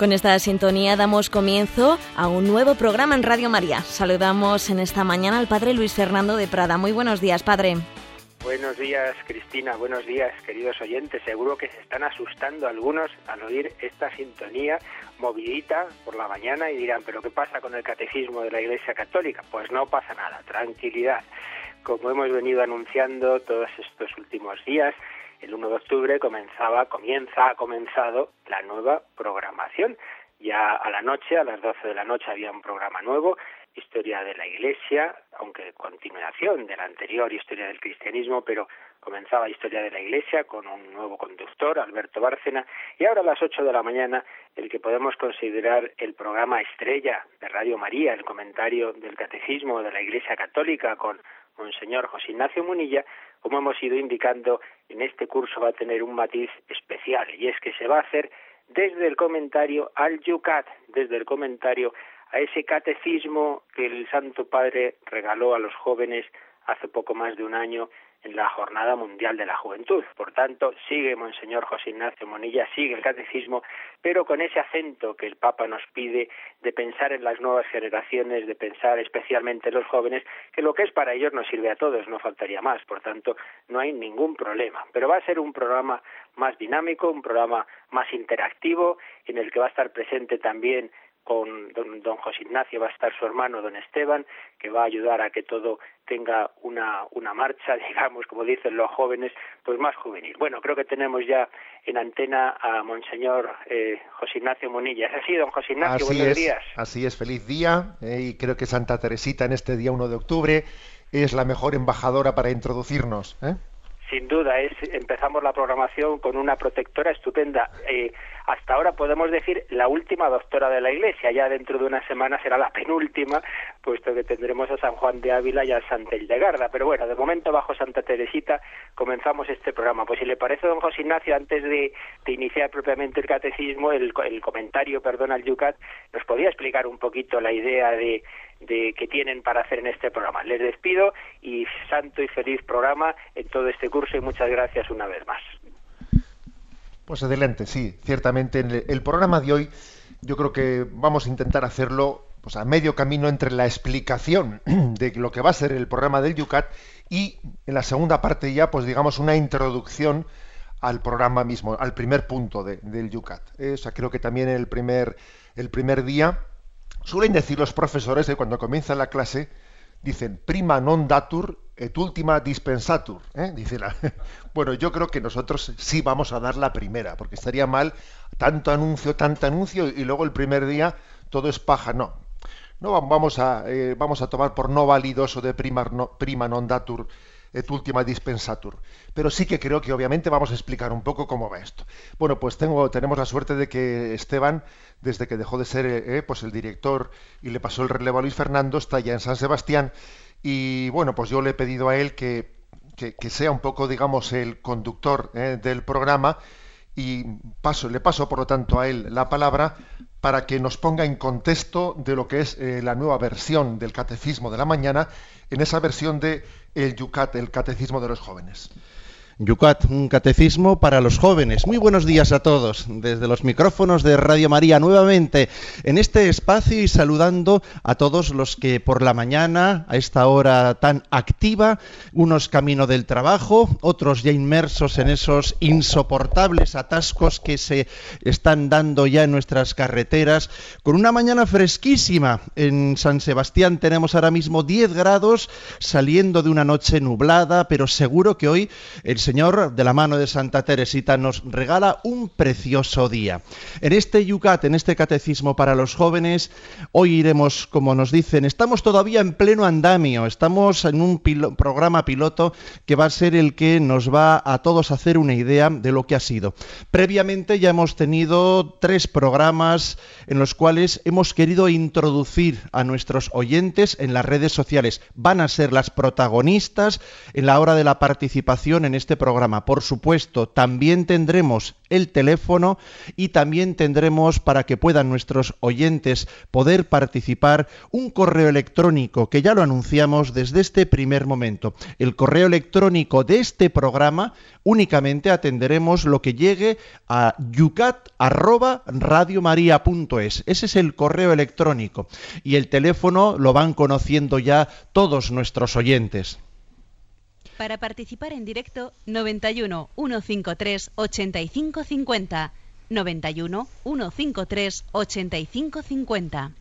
Con esta sintonía damos comienzo a un nuevo programa en Radio María. Saludamos en esta mañana al Padre Luis Fernando de Prada. Muy buenos días, Padre. Buenos días, Cristina. Buenos días, queridos oyentes. Seguro que se están asustando algunos al oír esta sintonía movidita por la mañana y dirán, ¿pero qué pasa con el catecismo de la Iglesia Católica? Pues no pasa nada, tranquilidad. Como hemos venido anunciando todos estos últimos días, el 1 de octubre comenzaba, comienza, ha comenzado la nueva programación. Ya a la noche, a las 12 de la noche, había un programa nuevo, Historia de la Iglesia, aunque continuación de la anterior Historia del Cristianismo, pero comenzaba Historia de la Iglesia con un nuevo conductor, Alberto Bárcena, y ahora a las 8 de la mañana el que podemos considerar el programa estrella de Radio María, el comentario del Catecismo de la Iglesia Católica con Monseñor José Ignacio Munilla, como hemos ido indicando, en este curso va a tener un matiz especial y es que se va a hacer desde el comentario al Yucat, desde el comentario a ese catecismo que el Santo Padre regaló a los jóvenes hace poco más de un año en la Jornada Mundial de la Juventud. Por tanto, sigue Monseñor José Ignacio Monilla, sigue el catecismo, pero con ese acento que el Papa nos pide de pensar en las nuevas generaciones, de pensar especialmente en los jóvenes, que lo que es para ellos nos sirve a todos, no faltaría más. Por tanto, no hay ningún problema. Pero va a ser un programa más dinámico, un programa más interactivo, en el que va a estar presente también con don, don, José Ignacio va a estar su hermano don Esteban, que va a ayudar a que todo tenga una, una marcha, digamos, como dicen los jóvenes, pues más juvenil. Bueno, creo que tenemos ya en antena a Monseñor eh, José Ignacio Monilla. ¿Es así, don José Ignacio? Así Buenos es, días. Así es, feliz día. eh, y creo que Santa Teresita en este día 1 de octubre es la mejor embajadora para introducirnos. ¿eh? Sin duda, es, empezamos la programación con una protectora estupenda. Eh, hasta ahora podemos decir la última doctora de la Iglesia. Ya dentro de una semana será la penúltima, puesto que tendremos a San Juan de Ávila y a Santa Hildegarda. Pero bueno, de momento bajo Santa Teresita comenzamos este programa. Pues si le parece, don José Ignacio, antes de, de iniciar propiamente el catecismo, el, el comentario, perdón, al Yucat, ¿nos podía explicar un poquito la idea de, de que tienen para hacer en este programa. Les despido y santo y feliz programa en todo este curso y muchas gracias una vez más. Pues adelante, sí, ciertamente en el, programa de hoy yo creo que vamos a intentar hacerlo pues, a medio camino entre la explicación de lo que va a ser el programa del Yucat y en la segunda parte ya, pues digamos, una introducción al programa mismo, al primer punto de, del Yucat. Eh, o creo que también el primer, el primer día suelen decir los profesores que cuando comienza la clase dicen prima non datur et ultima dispensatur. ¿eh? Dice. Bueno, yo creo que nosotros sí vamos a dar la primera, porque estaría mal tanto anuncio, tanto anuncio y luego el primer día todo es paja. No, no vamos a, eh, vamos a tomar por no válido eso de prima non datur et ultima dispensatur. Pero sí que creo que obviamente vamos a explicar un poco cómo va esto. Bueno, pues tengo, tenemos la suerte de que Esteban, desde que dejó de ser eh, pues el director y le pasó el relevo a Luis Fernando, está ya en San Sebastián. Y bueno, pues yo le he pedido a él que, que, sea un poco, digamos, el conductor eh, del programa y paso, le paso, por lo tanto, a él la palabra para que nos ponga en contexto de lo que es eh, la nueva versión del Catecismo de la Mañana, en esa versión de el Yucat, el Catecismo de los Jóvenes. Yucat, un catecismo para los jóvenes. Muy buenos días a todos, desde los micrófonos de Radio María nuevamente en este espacio y saludando a todos los que por la mañana, a esta hora tan activa, unos camino del trabajo, otros ya inmersos en esos insoportables atascos que se están dando ya en nuestras carreteras, con una mañana fresquísima. En San Sebastián tenemos ahora mismo 10 grados, saliendo de una noche nublada, pero seguro que hoy el Señor, de la mano de Santa Teresita, nos regala un precioso día. En este Yucat, en este catecismo para los jóvenes, hoy iremos, como nos dicen, estamos todavía en pleno andamio, estamos en un programa piloto que va a ser el que nos va a todos hacer una idea de lo que ha sido. Previamente ya hemos tenido tres programas en los cuales hemos querido introducir a nuestros oyentes en las redes sociales. Van a ser las protagonistas en la hora de la participación en este programa. Por supuesto, también tendremos el teléfono y también tendremos para que puedan nuestros oyentes poder participar un correo electrónico que ya lo anunciamos desde este primer momento. El correo electrónico de este programa únicamente atenderemos lo que llegue a yucat@radiomaria.es. Ese es el correo electrónico y el teléfono lo van conociendo ya todos nuestros oyentes. Para participar en directo 91 153 8550 91 153 8550.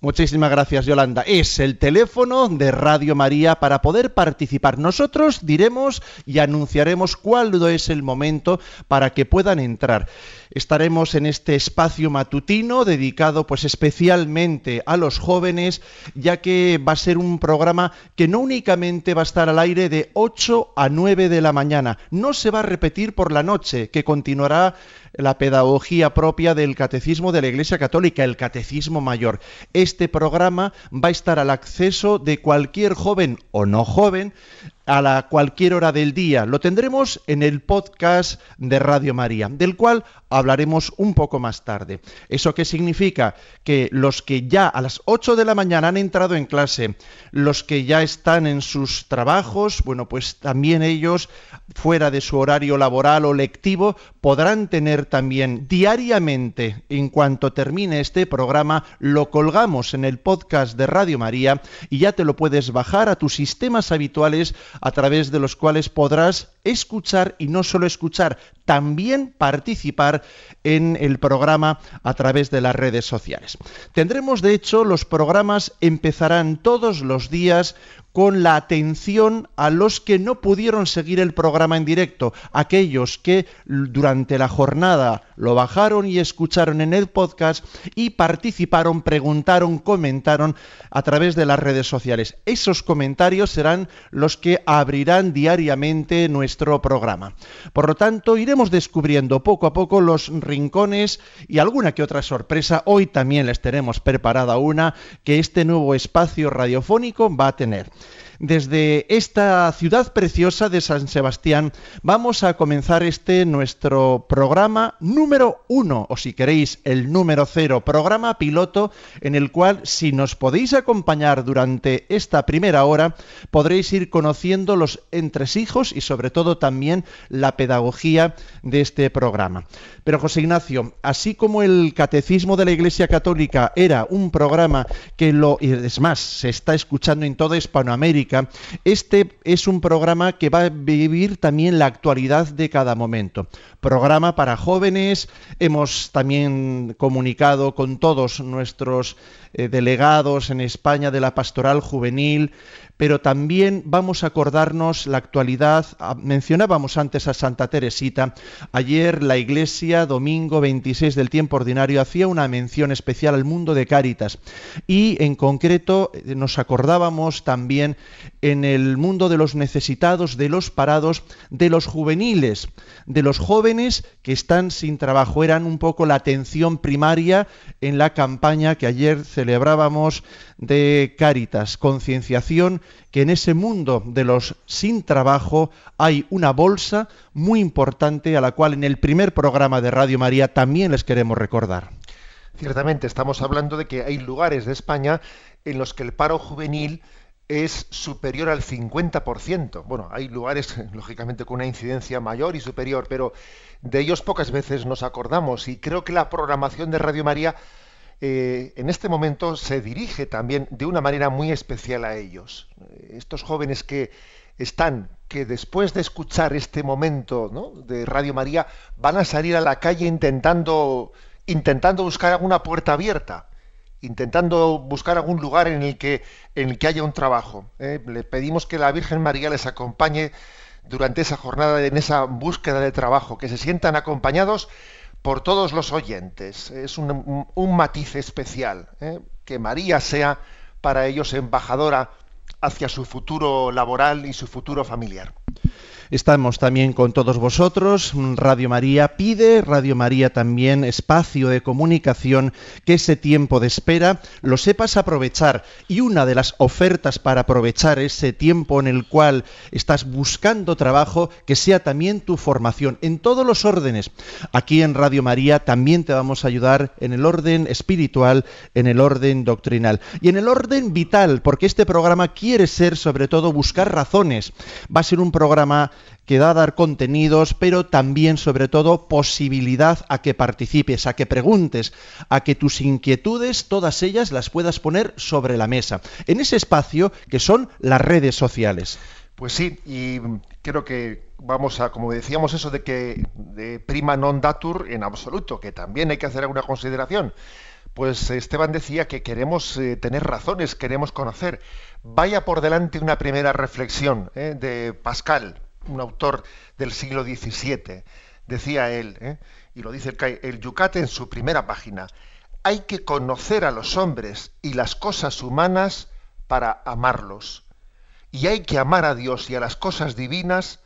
Muchísimas gracias, Yolanda. Es el teléfono de Radio María para poder participar. Nosotros diremos y anunciaremos cuál es el momento para que puedan entrar. Estaremos en este espacio matutino dedicado pues especialmente a los jóvenes, ya que va a ser un programa que no únicamente va a estar al aire de 8 a 9 de la mañana, no se va a repetir por la noche, que continuará la pedagogía propia del catecismo de la Iglesia Católica, el catecismo mayor. Este programa va a estar al acceso de cualquier joven o no joven a la cualquier hora del día. Lo tendremos en el podcast de Radio María, del cual hablaremos un poco más tarde. ¿Eso qué significa? Que los que ya a las 8 de la mañana han entrado en clase, los que ya están en sus trabajos, bueno, pues también ellos, fuera de su horario laboral o lectivo, podrán tener también diariamente, en cuanto termine este programa, lo colgamos en el podcast de Radio María y ya te lo puedes bajar a tus sistemas habituales a través de los cuales podrás escuchar y no solo escuchar, también participar en el programa a través de las redes sociales. Tendremos, de hecho, los programas empezarán todos los días con la atención a los que no pudieron seguir el programa en directo, aquellos que durante la jornada lo bajaron y escucharon en el podcast y participaron, preguntaron, comentaron a través de las redes sociales. Esos comentarios serán los que abrirán diariamente nuestro programa. Por lo tanto, iremos descubriendo poco a poco los rincones y alguna que otra sorpresa. Hoy también les tenemos preparada una que este nuevo espacio radiofónico va a tener. Desde esta ciudad preciosa de San Sebastián vamos a comenzar este nuestro programa número uno, o si queréis el número cero, programa piloto en el cual si nos podéis acompañar durante esta primera hora podréis ir conociendo los entresijos y sobre todo también la pedagogía de este programa. Pero José Ignacio, así como el Catecismo de la Iglesia Católica era un programa que lo, es más, se está escuchando en toda Hispanoamérica, este es un programa que va a vivir también la actualidad de cada momento. Programa para jóvenes, hemos también comunicado con todos nuestros eh, delegados en España de la pastoral juvenil, pero también vamos a acordarnos la actualidad. Ah, mencionábamos antes a Santa Teresita. Ayer la Iglesia, domingo 26 del tiempo ordinario, hacía una mención especial al mundo de Cáritas. Y en concreto eh, nos acordábamos también en el mundo de los necesitados, de los parados, de los juveniles, de los jóvenes que están sin trabajo. Eran un poco la atención primaria en la campaña que ayer celebrábamos de Cáritas, concienciación que en ese mundo de los sin trabajo hay una bolsa muy importante a la cual en el primer programa de Radio María también les queremos recordar. Ciertamente, estamos hablando de que hay lugares de España en los que el paro juvenil es superior al 50%. Bueno, hay lugares, lógicamente, con una incidencia mayor y superior, pero de ellos pocas veces nos acordamos y creo que la programación de Radio María eh, en este momento se dirige también de una manera muy especial a ellos. Estos jóvenes que están, que después de escuchar este momento de Radio María, van a salir a la calle intentando, intentando buscar alguna puerta abierta, intentando buscar algún lugar en el que, en el que haya un trabajo. ¿eh? Le pedimos que la Virgen María les acompañe durante esa jornada, en esa búsqueda de trabajo, que se sientan acompañados por todos los oyentes. Es un, matiz especial, ¿eh? que María sea para ellos embajadora hacia su futuro laboral y su futuro familiar. Estamos también con todos vosotros. Radio María pide, Radio María también espacio de comunicación, que ese tiempo de espera lo sepas aprovechar. Y una de las ofertas para aprovechar ese tiempo en el cual estás buscando trabajo, que sea también tu formación en todos los órdenes. Aquí en Radio María también te vamos a ayudar en el orden espiritual, en el orden doctrinal y en el orden vital, porque este programa quiere ser sobre todo buscar razones. Va a ser un programa que da a dar contenidos, pero también, sobre todo, posibilidad a que participes, a que preguntes, a que tus inquietudes, todas ellas, las puedas poner sobre la mesa, en ese espacio que son las redes sociales. Pues sí, y creo que vamos a, como decíamos, eso de que de prima non datur en absoluto, que también hay que hacer alguna consideración. Pues Esteban decía que queremos eh, tener razones, queremos conocer. Vaya por delante una primera reflexión eh, de Pascal, un autor del siglo XVII, decía él, ¿eh? y lo dice el, el en su primera página, hay que conocer a los hombres y las cosas humanas para amarlos. Y hay que amar a Dios y a las cosas divinas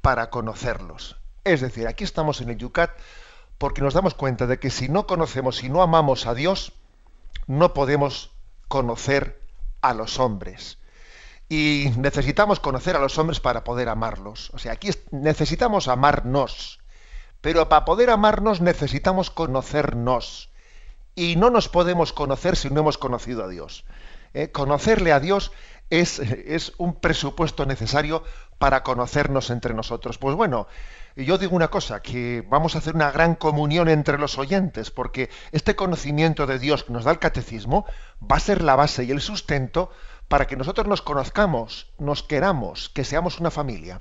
para conocerlos. Es decir, aquí estamos en el Yucat porque nos damos cuenta de que si no conocemos, si no amamos a Dios, no podemos conocer a los hombres y necesitamos conocer a los hombres para poder amarlos. O sea, aquí necesitamos amarnos, pero para poder amarnos necesitamos conocernos. Y no nos podemos conocer si no hemos conocido a Dios. ¿eh? Conocerle a Dios es, es, un presupuesto necesario para conocernos entre nosotros. Pues bueno, yo digo una cosa, que vamos a hacer una gran comunión entre los oyentes, porque este conocimiento de Dios que nos da el catecismo va a ser la base y el sustento para que nosotros nos conozcamos, nos queramos, que seamos una familia.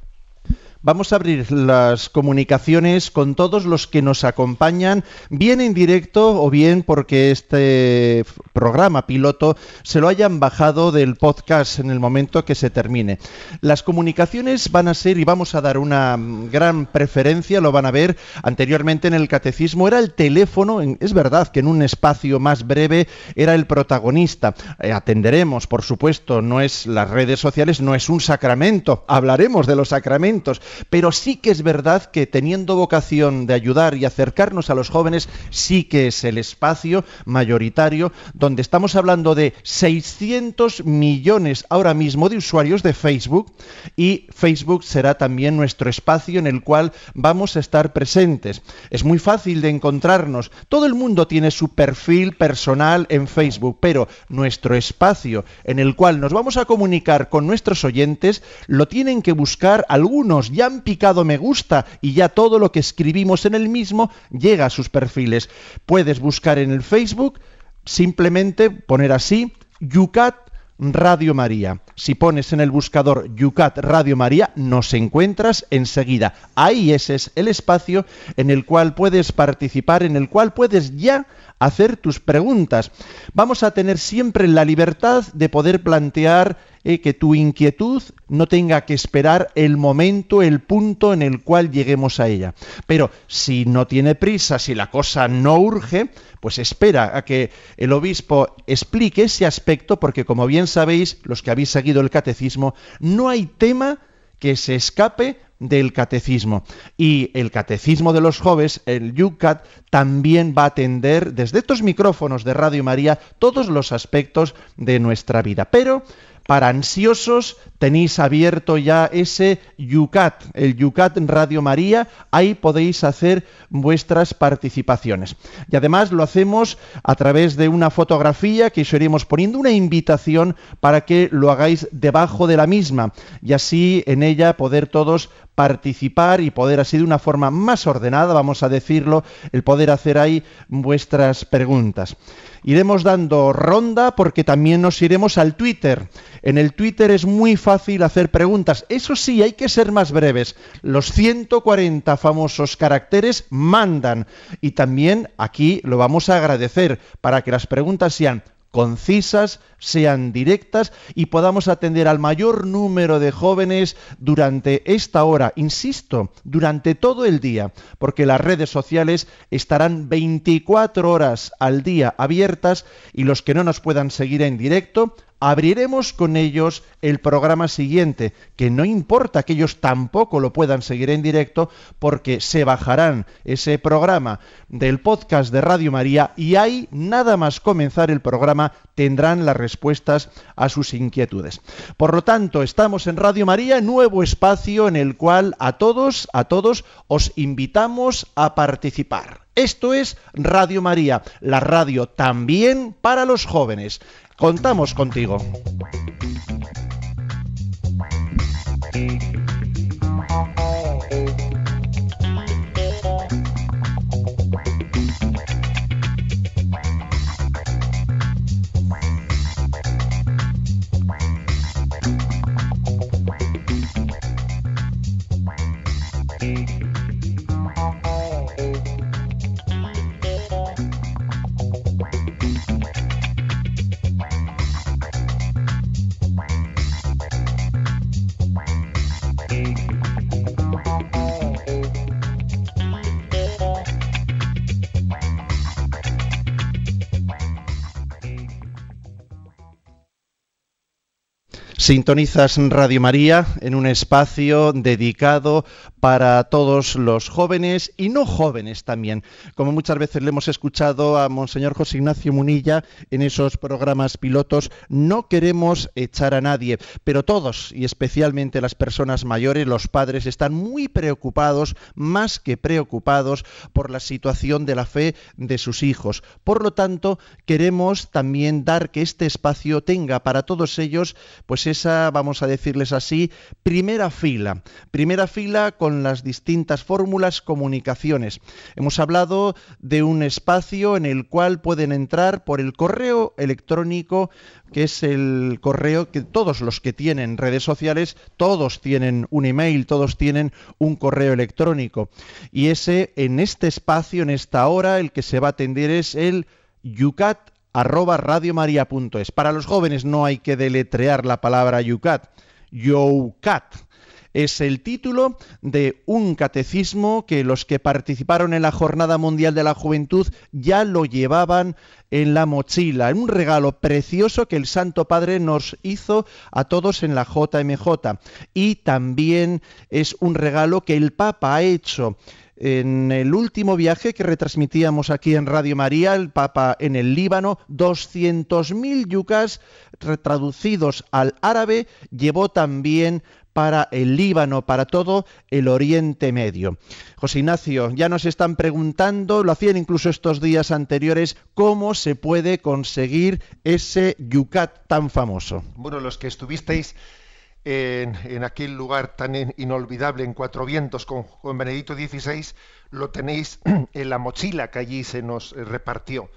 Vamos a abrir las comunicaciones con todos los que nos acompañan, bien en directo o bien porque este programa piloto se lo hayan bajado del podcast en el momento que se termine. Las comunicaciones van a ser y vamos a dar una gran preferencia, lo van a ver anteriormente en el catecismo, era el teléfono, es verdad que en un espacio más breve era el protagonista. Eh, atenderemos, por supuesto, no es las redes sociales, no es un sacramento, hablaremos de los sacramentos pero sí que es verdad que teniendo vocación de ayudar y acercarnos a los jóvenes, sí que es el espacio mayoritario donde estamos hablando de 600 millones ahora mismo de usuarios de Facebook y Facebook será también nuestro espacio en el cual vamos a estar presentes. Es muy fácil de encontrarnos. Todo el mundo tiene su perfil personal en Facebook, pero nuestro espacio en el cual nos vamos a comunicar con nuestros oyentes lo tienen que buscar algunos ya han picado me gusta y ya todo lo que escribimos en el mismo llega a sus perfiles. Puedes buscar en el Facebook, simplemente poner así, Yucat Radio María. Si pones en el buscador Yucat Radio María, nos encuentras enseguida. Ahí ese es el espacio en el cual puedes participar, en el cual puedes ya hacer tus preguntas. Vamos a tener siempre la libertad de poder plantear eh, que tu inquietud no tenga que esperar el momento, el punto en el cual lleguemos a ella. Pero si no tiene prisa, si la cosa no urge, pues espera a que el obispo explique ese aspecto, porque como bien sabéis, los que habéis seguido el catecismo, no hay tema que se escape del catecismo. Y el catecismo de los jóvenes, el YUCAT, también va a atender desde estos micrófonos de Radio María todos los aspectos de nuestra vida. Pero para ansiosos tenéis abierto ya ese Yucat, el Yucat Radio María, ahí podéis hacer vuestras participaciones. Y además lo hacemos a través de una fotografía que os iremos poniendo una invitación para que lo hagáis debajo de la misma y así en ella poder todos participar y poder así de una forma más ordenada, vamos a decirlo, el poder hacer ahí vuestras preguntas. Iremos dando ronda porque también nos iremos al Twitter. En el Twitter es muy fácil hacer preguntas. Eso sí, hay que ser más breves. Los 140 famosos caracteres mandan. Y también aquí lo vamos a agradecer para que las preguntas sean concisas, sean directas y podamos atender al mayor número de jóvenes durante esta hora, insisto, durante todo el día, porque las redes sociales estarán 24 horas al día abiertas y los que no nos puedan seguir en directo, abriremos con ellos el programa siguiente, que no importa que ellos tampoco lo puedan seguir en directo, porque se bajarán ese programa del podcast de Radio María y ahí, nada más comenzar el programa, tendrán las respuestas a sus inquietudes. Por lo tanto, estamos en Radio María, nuevo espacio en el cual a todos, a todos os invitamos a participar. Esto es Radio María, la radio también para los jóvenes. Contamos contigo. Sintonizas Radio María en un espacio dedicado para todos los jóvenes y no jóvenes también. Como muchas veces le hemos escuchado a Monseñor José Ignacio Munilla en esos programas pilotos, no queremos echar a nadie, pero todos y especialmente las personas mayores, los padres, están muy preocupados, más que preocupados, por la situación de la fe de sus hijos. Por lo tanto, queremos también dar que este espacio tenga para todos ellos, pues esa, vamos a decirles así, primera fila. Primera fila con las distintas fórmulas comunicaciones. Hemos hablado de un espacio en el cual pueden entrar por el correo electrónico, que es el correo que todos los que tienen redes sociales, todos tienen un email, todos tienen un correo electrónico. Y ese, en este espacio, en esta hora, el que se va a atender es el yucat Para los jóvenes no hay que deletrear la palabra yucat, youcat es el título de un catecismo que los que participaron en la Jornada Mundial de la Juventud ya lo llevaban en la mochila, en un regalo precioso que el Santo Padre nos hizo a todos en la JMJ. Y también es un regalo que el Papa ha hecho en el último viaje que retransmitíamos aquí en Radio María, el Papa en el Líbano, 200.000 yucas traducidos al árabe, llevó también para el Líbano, para todo el Oriente Medio. José Ignacio, ya nos están preguntando, lo hacían incluso estos días anteriores, cómo se puede conseguir ese yucat tan famoso. Bueno, los que estuvisteis en, aquel lugar tan inolvidable en Cuatro Vientos con, con Benedicto XVI, lo tenéis en la mochila que allí se nos repartió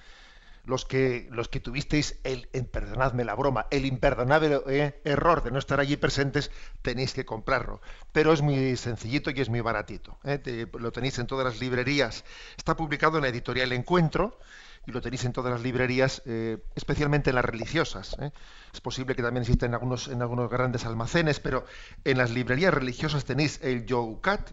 los que, los que tuvisteis el, perdonadme la broma, el imperdonable eh, error de no estar allí presentes, tenéis que comprarlo. Pero es muy sencillito y es muy baratito. Eh, lo tenéis en todas las librerías. Está publicado en la editorial Encuentro y lo tenéis en todas las librerías, eh, especialmente en las religiosas. Es posible que también exista en algunos, en algunos grandes almacenes, pero en las librerías religiosas tenéis el Youcat,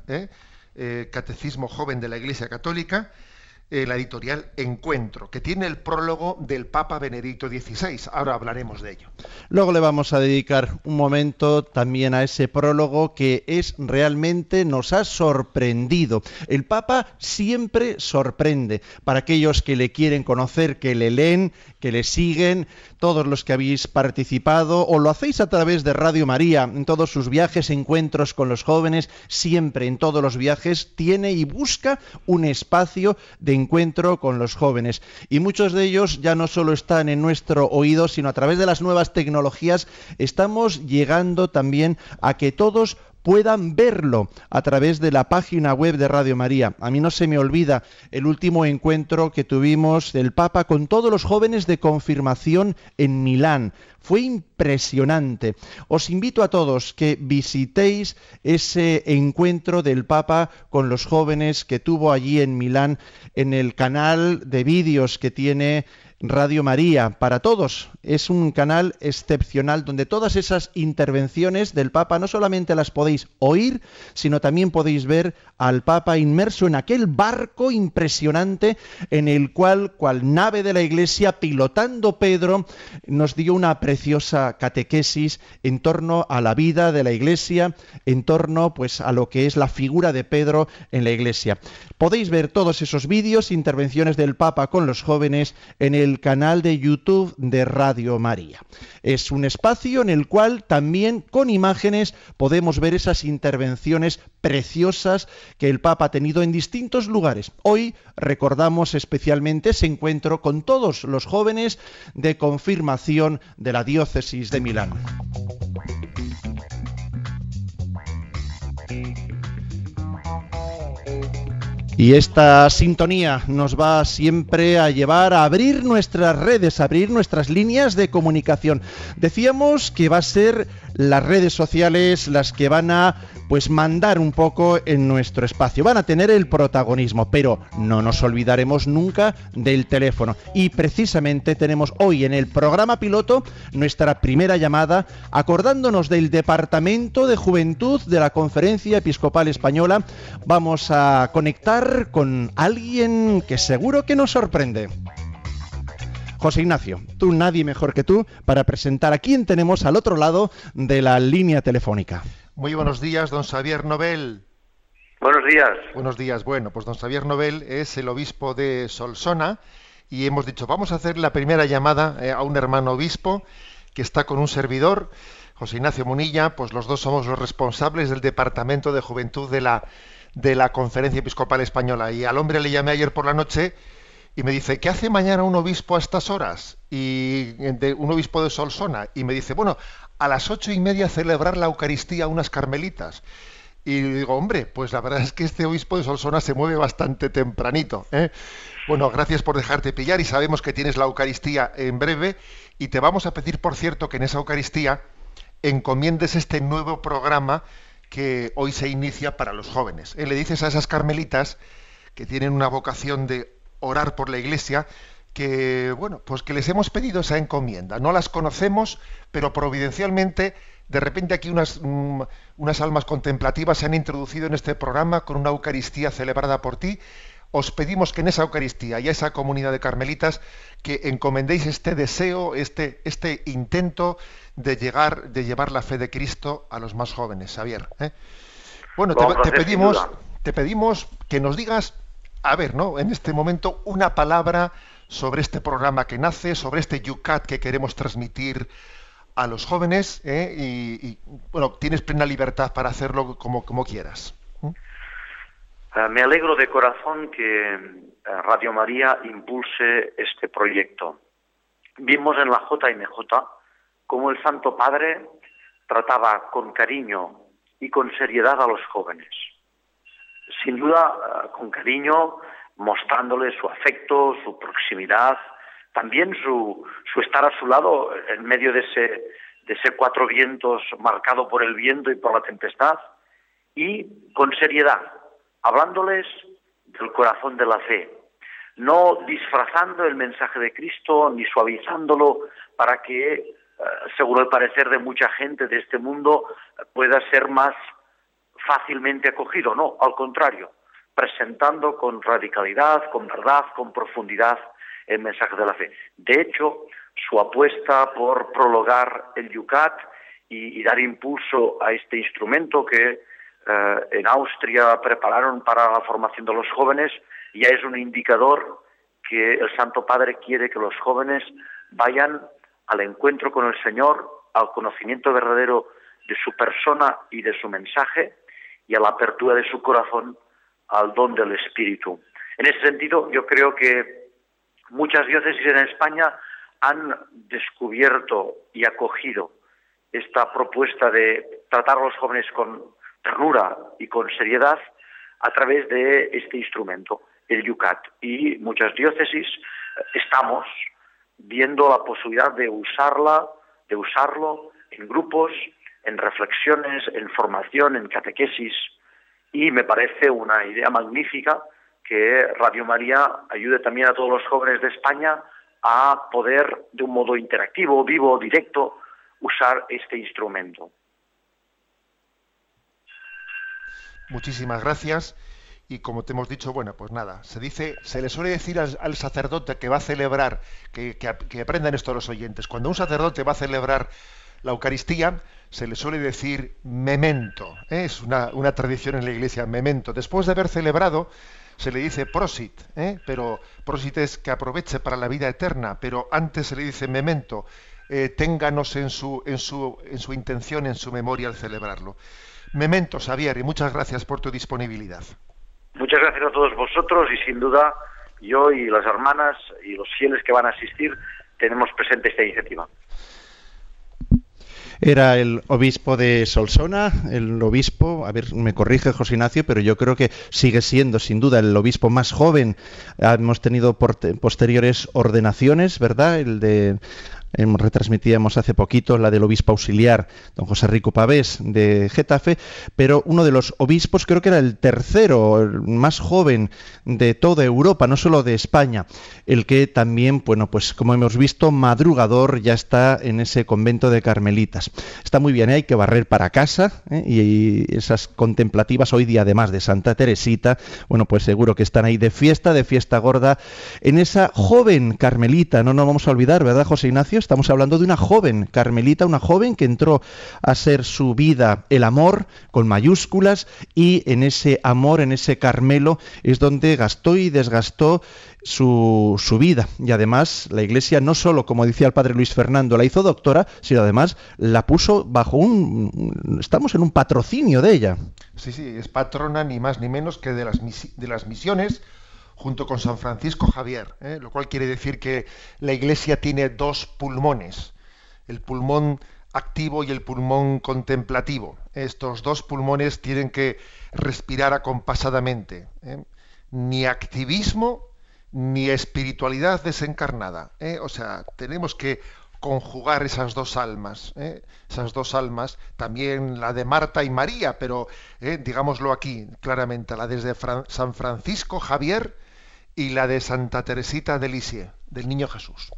Catecismo Joven de la Iglesia Católica, eh, la editorial Encuentro, que tiene el prólogo del Papa Benedicto XVI. Ahora hablaremos de ello. Luego le vamos a dedicar un momento también a ese prólogo que es realmente nos ha sorprendido. El Papa siempre sorprende para aquellos que le quieren conocer, que le leen, que le siguen, todos los que habéis participado o lo hacéis a través de Radio María en todos sus viajes, encuentros con los jóvenes, siempre en todos los viajes tiene y busca un espacio de encuentro con los jóvenes. Y muchos de ellos ya no solo están en nuestro oído, sino a través de las nuevas tecnologías estamos llegando también a que todos puedan verlo a través de la página web de Radio María. A mí no se me olvida el último encuentro que tuvimos del Papa con todos los jóvenes de confirmación en Milán. Fue impresionante. Os invito a todos que visitéis ese encuentro del Papa con los jóvenes que tuvo allí en Milán en el canal de vídeos que tiene Radio María para todos. Es un canal excepcional donde todas esas intervenciones del Papa no solamente las podéis oír, sino también podéis ver al Papa inmerso en aquel barco impresionante en el cual, cual nave de la Iglesia, pilotando Pedro, nos dio una preciosa catequesis en torno a la vida de la Iglesia, en torno pues a lo que es la figura de Pedro en la Iglesia. Podéis ver todos esos vídeos, intervenciones del Papa con los jóvenes en el canal de YouTube de Radio María. Es un espacio en el cual también con imágenes podemos ver esas intervenciones preciosas que el Papa ha tenido en distintos lugares. Hoy recordamos especialmente ese encuentro con todos los jóvenes de confirmación de la diócesis de Milán. Y esta sintonía nos va siempre a llevar a abrir nuestras redes, a abrir nuestras líneas de comunicación. Decíamos que va a ser las redes sociales las que van a pues mandar un poco en nuestro espacio, van a tener el protagonismo, pero no nos olvidaremos nunca del teléfono. Y precisamente tenemos hoy en el programa piloto nuestra primera llamada acordándonos del Departamento de Juventud de la Conferencia Episcopal Española. Vamos a conectar con alguien que seguro que nos sorprende. José Ignacio, tú nadie mejor que tú para presentar a quién tenemos al otro lado de la línea telefónica. Muy buenos días, don Xavier Nobel. Buenos días. Buenos días. Bueno, pues don Xavier Nobel es el obispo de Solsona y hemos dicho, vamos a hacer la primera llamada eh, a un hermano obispo que está con un servidor, José Ignacio Munilla, pues los dos somos los responsables del Departamento de Juventud de la, de la Conferencia Episcopal Española. Y al hombre le llamé ayer por la noche y me dice, ¿qué hace mañana un obispo a estas horas? Y de, un obispo de Solsona. Y me dice, bueno, a las ocho y media celebrar la Eucaristía unas carmelitas. Y digo, hombre, pues la verdad es que este obispo de Solsona se mueve bastante tempranito. ¿eh? Bueno, gracias por dejarte pillar y sabemos que tienes la Eucaristía en breve y te vamos a pedir, por cierto, que en esa Eucaristía encomiendes este nuevo programa que hoy se inicia para los jóvenes. ¿eh? Le dices a esas carmelitas que tienen una vocación de orar por la iglesia, que bueno, pues que les hemos pedido esa encomienda. No las conocemos, pero providencialmente, de repente aquí unas, mm, unas almas contemplativas se han introducido en este programa con una Eucaristía celebrada por ti. Os pedimos que en esa Eucaristía y a esa comunidad de carmelitas que encomendéis este deseo, este, este intento de llegar, de llevar la fe de Cristo a los más jóvenes, Xavier. ¿eh? Bueno, te pedimos, te pedimos que nos digas a ver, ¿no? En este momento una palabra sobre este programa que nace, sobre este Yucat que queremos transmitir a los jóvenes ¿eh? y, bueno, tienes plena libertad para hacerlo como, como quieras. Eh, me alegro de corazón que eh, Radio María impulse este proyecto. Vimos en la JMJ cómo el Santo Padre trataba con cariño y con seriedad a los jóvenes sin duda eh, con cariño, mostrándole su afecto, su proximidad, también su, su estar a su lado en medio de ese, de ese cuatro vientos marcado por el viento y por la tempestad, y con seriedad, hablándoles del corazón de la fe, no disfrazando el mensaje de Cristo ni suavizándolo para que, eh, según el parecer de mucha gente de este mundo, pueda ser más fácilmente acogido, no, al contrario, presentando con radicalidad, con verdad, con profundidad el mensaje de la fe. De hecho, su apuesta por prologar el Yucat y, dar impulso a este instrumento que eh, en Austria prepararon para la formación de los jóvenes ya es un indicador que el Santo Padre quiere que los jóvenes vayan al encuentro con el Señor, al conocimiento verdadero de su persona y de su mensaje, y a la apertura de su corazón al don del Espíritu. En ese sentido, yo creo que muchas diócesis en España han descubierto y acogido esta propuesta de tratar a los jóvenes con ternura y con seriedad a través de este instrumento, el Yucat. Y muchas diócesis estamos viendo la posibilidad de usarla, de usarlo en grupos, en reflexiones, en formación, en catequesis, y me parece una idea magnífica que Radio María ayude también a todos los jóvenes de España a poder de un modo interactivo, vivo, directo, usar este instrumento. Muchísimas gracias. Y como te hemos dicho, bueno, pues nada, se dice, se le suele decir al, sacerdote que va a celebrar, que, aprendan esto los oyentes, cuando un sacerdote va a celebrar la Eucaristía, se le suele decir memento, ¿eh? es una, tradición en la iglesia, memento. Después de haber celebrado, se le dice prosit, ¿eh? pero prosit es que aproveche para la vida eterna, pero antes se le dice memento, eh, ténganos en su, en, su, en su intención, en su memoria al celebrarlo. Memento, Xavier, y muchas gracias por tu disponibilidad. Muchas gracias a todos vosotros y sin duda yo y las hermanas y los fieles que van a asistir tenemos presente esta iniciativa. Era el obispo de Solsona, el obispo, a ver, me corrige José Ignacio, pero yo creo que sigue siendo sin duda el obispo más joven. Hemos tenido posteriores ordenaciones, ¿verdad? El de retransmitíamos hace poquito la del obispo auxiliar, don José Rico Pavés, de Getafe, pero uno de los obispos, creo que era el tercero, más joven de toda Europa, no solo de España, el que también, bueno, pues como hemos visto, madrugador ya está en ese convento de carmelitas. Está muy bien, ¿eh? hay que barrer para casa, ¿eh? y esas contemplativas hoy día, además de Santa Teresita, bueno, pues seguro que están ahí de fiesta, de fiesta gorda, en esa joven carmelita, no nos vamos a olvidar, ¿verdad, José Ignacio? Estamos hablando de una joven carmelita, una joven que entró a ser su vida el amor con mayúsculas y en ese amor, en ese Carmelo, es donde gastó y desgastó su, su, vida. Y además la Iglesia no solo, como decía el padre Luis Fernando, la hizo doctora, sino además la puso bajo un... Estamos en un patrocinio de ella. Sí, sí, es patrona ni más ni menos que de las, de las misiones junto con San Francisco Javier, ¿eh? lo cual quiere decir que la Iglesia tiene dos pulmones, el pulmón activo y el pulmón contemplativo. Estos dos pulmones tienen que respirar acompasadamente. ¿eh? Ni activismo ni espiritualidad desencarnada. ¿eh? O sea, tenemos que conjugar esas dos almas, esas dos almas, también la de Marta y María, pero digámoslo aquí claramente, la desde San Francisco Javier y la de Santa Teresita de Lisieux, del Niño Jesús.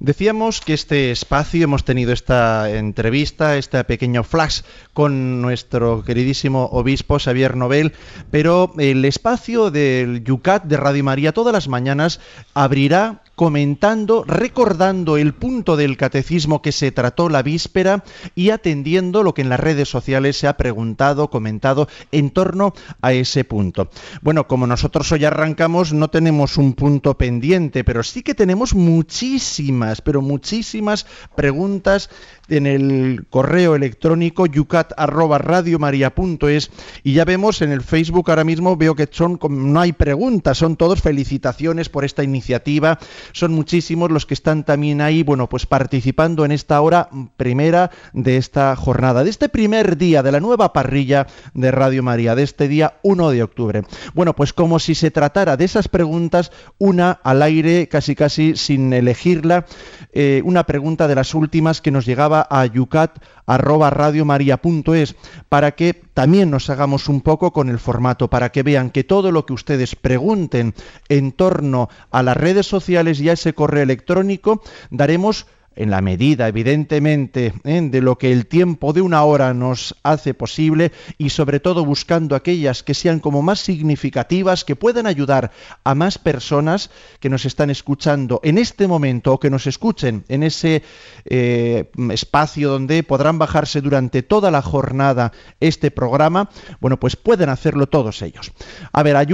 Decíamos que este espacio, hemos tenido esta entrevista, este pequeño flash con nuestro queridísimo obispo Xavier Nobel, pero el espacio del Yucat de Radio María todas las mañanas abrirá comentando, recordando el punto del catecismo que se trató la víspera y atendiendo lo que en las redes sociales se ha preguntado, comentado en torno a ese punto. Bueno, como nosotros hoy arrancamos, no tenemos un punto pendiente, pero sí que tenemos muchísimas, pero muchísimas preguntas en el correo electrónico yucat@radiomaria.es y ya vemos en el Facebook ahora mismo veo que son no hay preguntas, son todos felicitaciones por esta iniciativa. Son muchísimos los que están también ahí, bueno, pues participando en esta hora primera de esta jornada, de este primer día de la nueva parrilla de Radio María, de este día 1 de octubre. Bueno, pues como si se tratara de esas preguntas, una al aire, casi casi sin elegirla, eh, una pregunta de las últimas que nos llegaba a yucat@radiomaria.es para que también nos hagamos un poco con el formato, para que vean que todo lo que ustedes pregunten en torno a las redes sociales y a ese correo electrónico, daremos en la medida, evidentemente, ¿eh? de lo que el tiempo de una hora nos hace posible y sobre todo buscando aquellas que sean como más significativas, que puedan ayudar a más personas que nos están escuchando en este momento o que nos escuchen en ese eh, espacio donde podrán bajarse durante toda la jornada este programa, bueno, pues pueden hacerlo todos ellos. A ver, a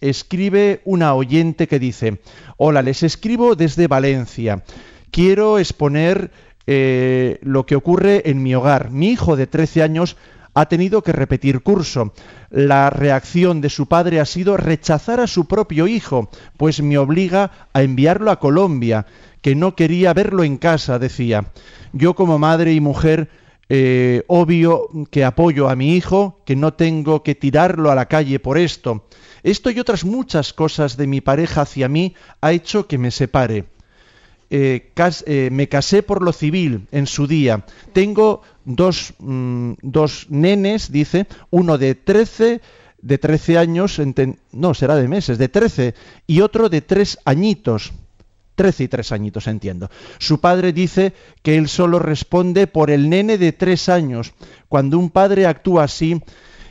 escribe una oyente que dice, Hola, les escribo desde Valencia. Quiero exponer eh, lo que ocurre en mi hogar. Mi hijo de 13 años ha tenido que repetir curso. La reacción de su padre ha sido rechazar a su propio hijo, pues me obliga a enviarlo a Colombia, que no quería verlo en casa, decía. Yo como madre y mujer, eh, obvio que apoyo a mi hijo, que no tengo que tirarlo a la calle por esto. Esto y otras muchas cosas de mi pareja hacia mí ha hecho que me separe. Eh, eh, me casé por lo civil en su día. Tengo dos, mm, dos nenes, dice, uno de 13, de 13 años, no, será de meses, de 13, y otro de 3 añitos. 13 y 3 añitos, entiendo. Su padre dice que él solo responde por el nene de 3 años. Cuando un padre actúa así,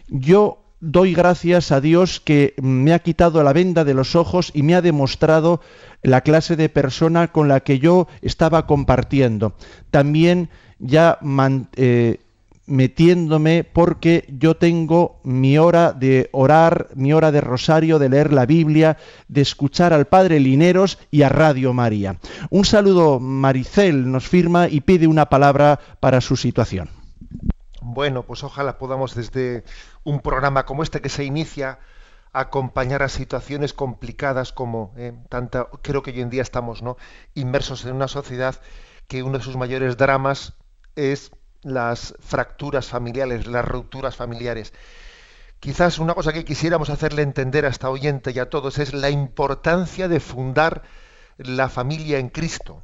yo doy gracias a Dios que me ha quitado la venda de los ojos y me ha demostrado la clase de persona con la que yo estaba compartiendo. También ya eh, metiéndome porque yo tengo mi hora de orar, mi hora de rosario, de leer la Biblia, de escuchar al Padre Lineros y a Radio María. Un saludo, Maricel nos firma y pide una palabra para su situación. Bueno, pues ojalá podamos desde un programa como este que se inicia acompañar a situaciones complicadas como eh, tanta creo que hoy en día estamos no inmersos en una sociedad que uno de sus mayores dramas es las fracturas familiares, las rupturas familiares. Quizás una cosa que quisiéramos hacerle entender a esta oyente y a todos es la importancia de fundar la familia en Cristo.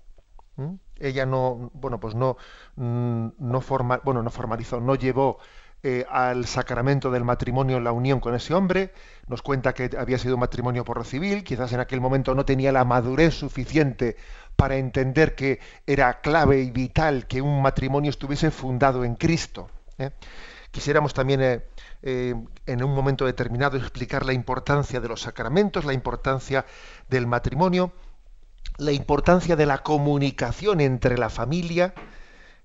Ella no, bueno, pues no, mm, no forma, bueno, no formalizó, no llevó eh, al sacramento del matrimonio la unión con ese hombre, nos cuenta que había sido un matrimonio por lo civil, quizás en aquel momento no tenía la madurez suficiente para entender que era clave y vital que un matrimonio estuviese fundado en Cristo. ¿eh? Quisiéramos también eh, en un momento determinado explicar la importancia de los sacramentos, la importancia del matrimonio, la importancia de la comunicación entre la familia,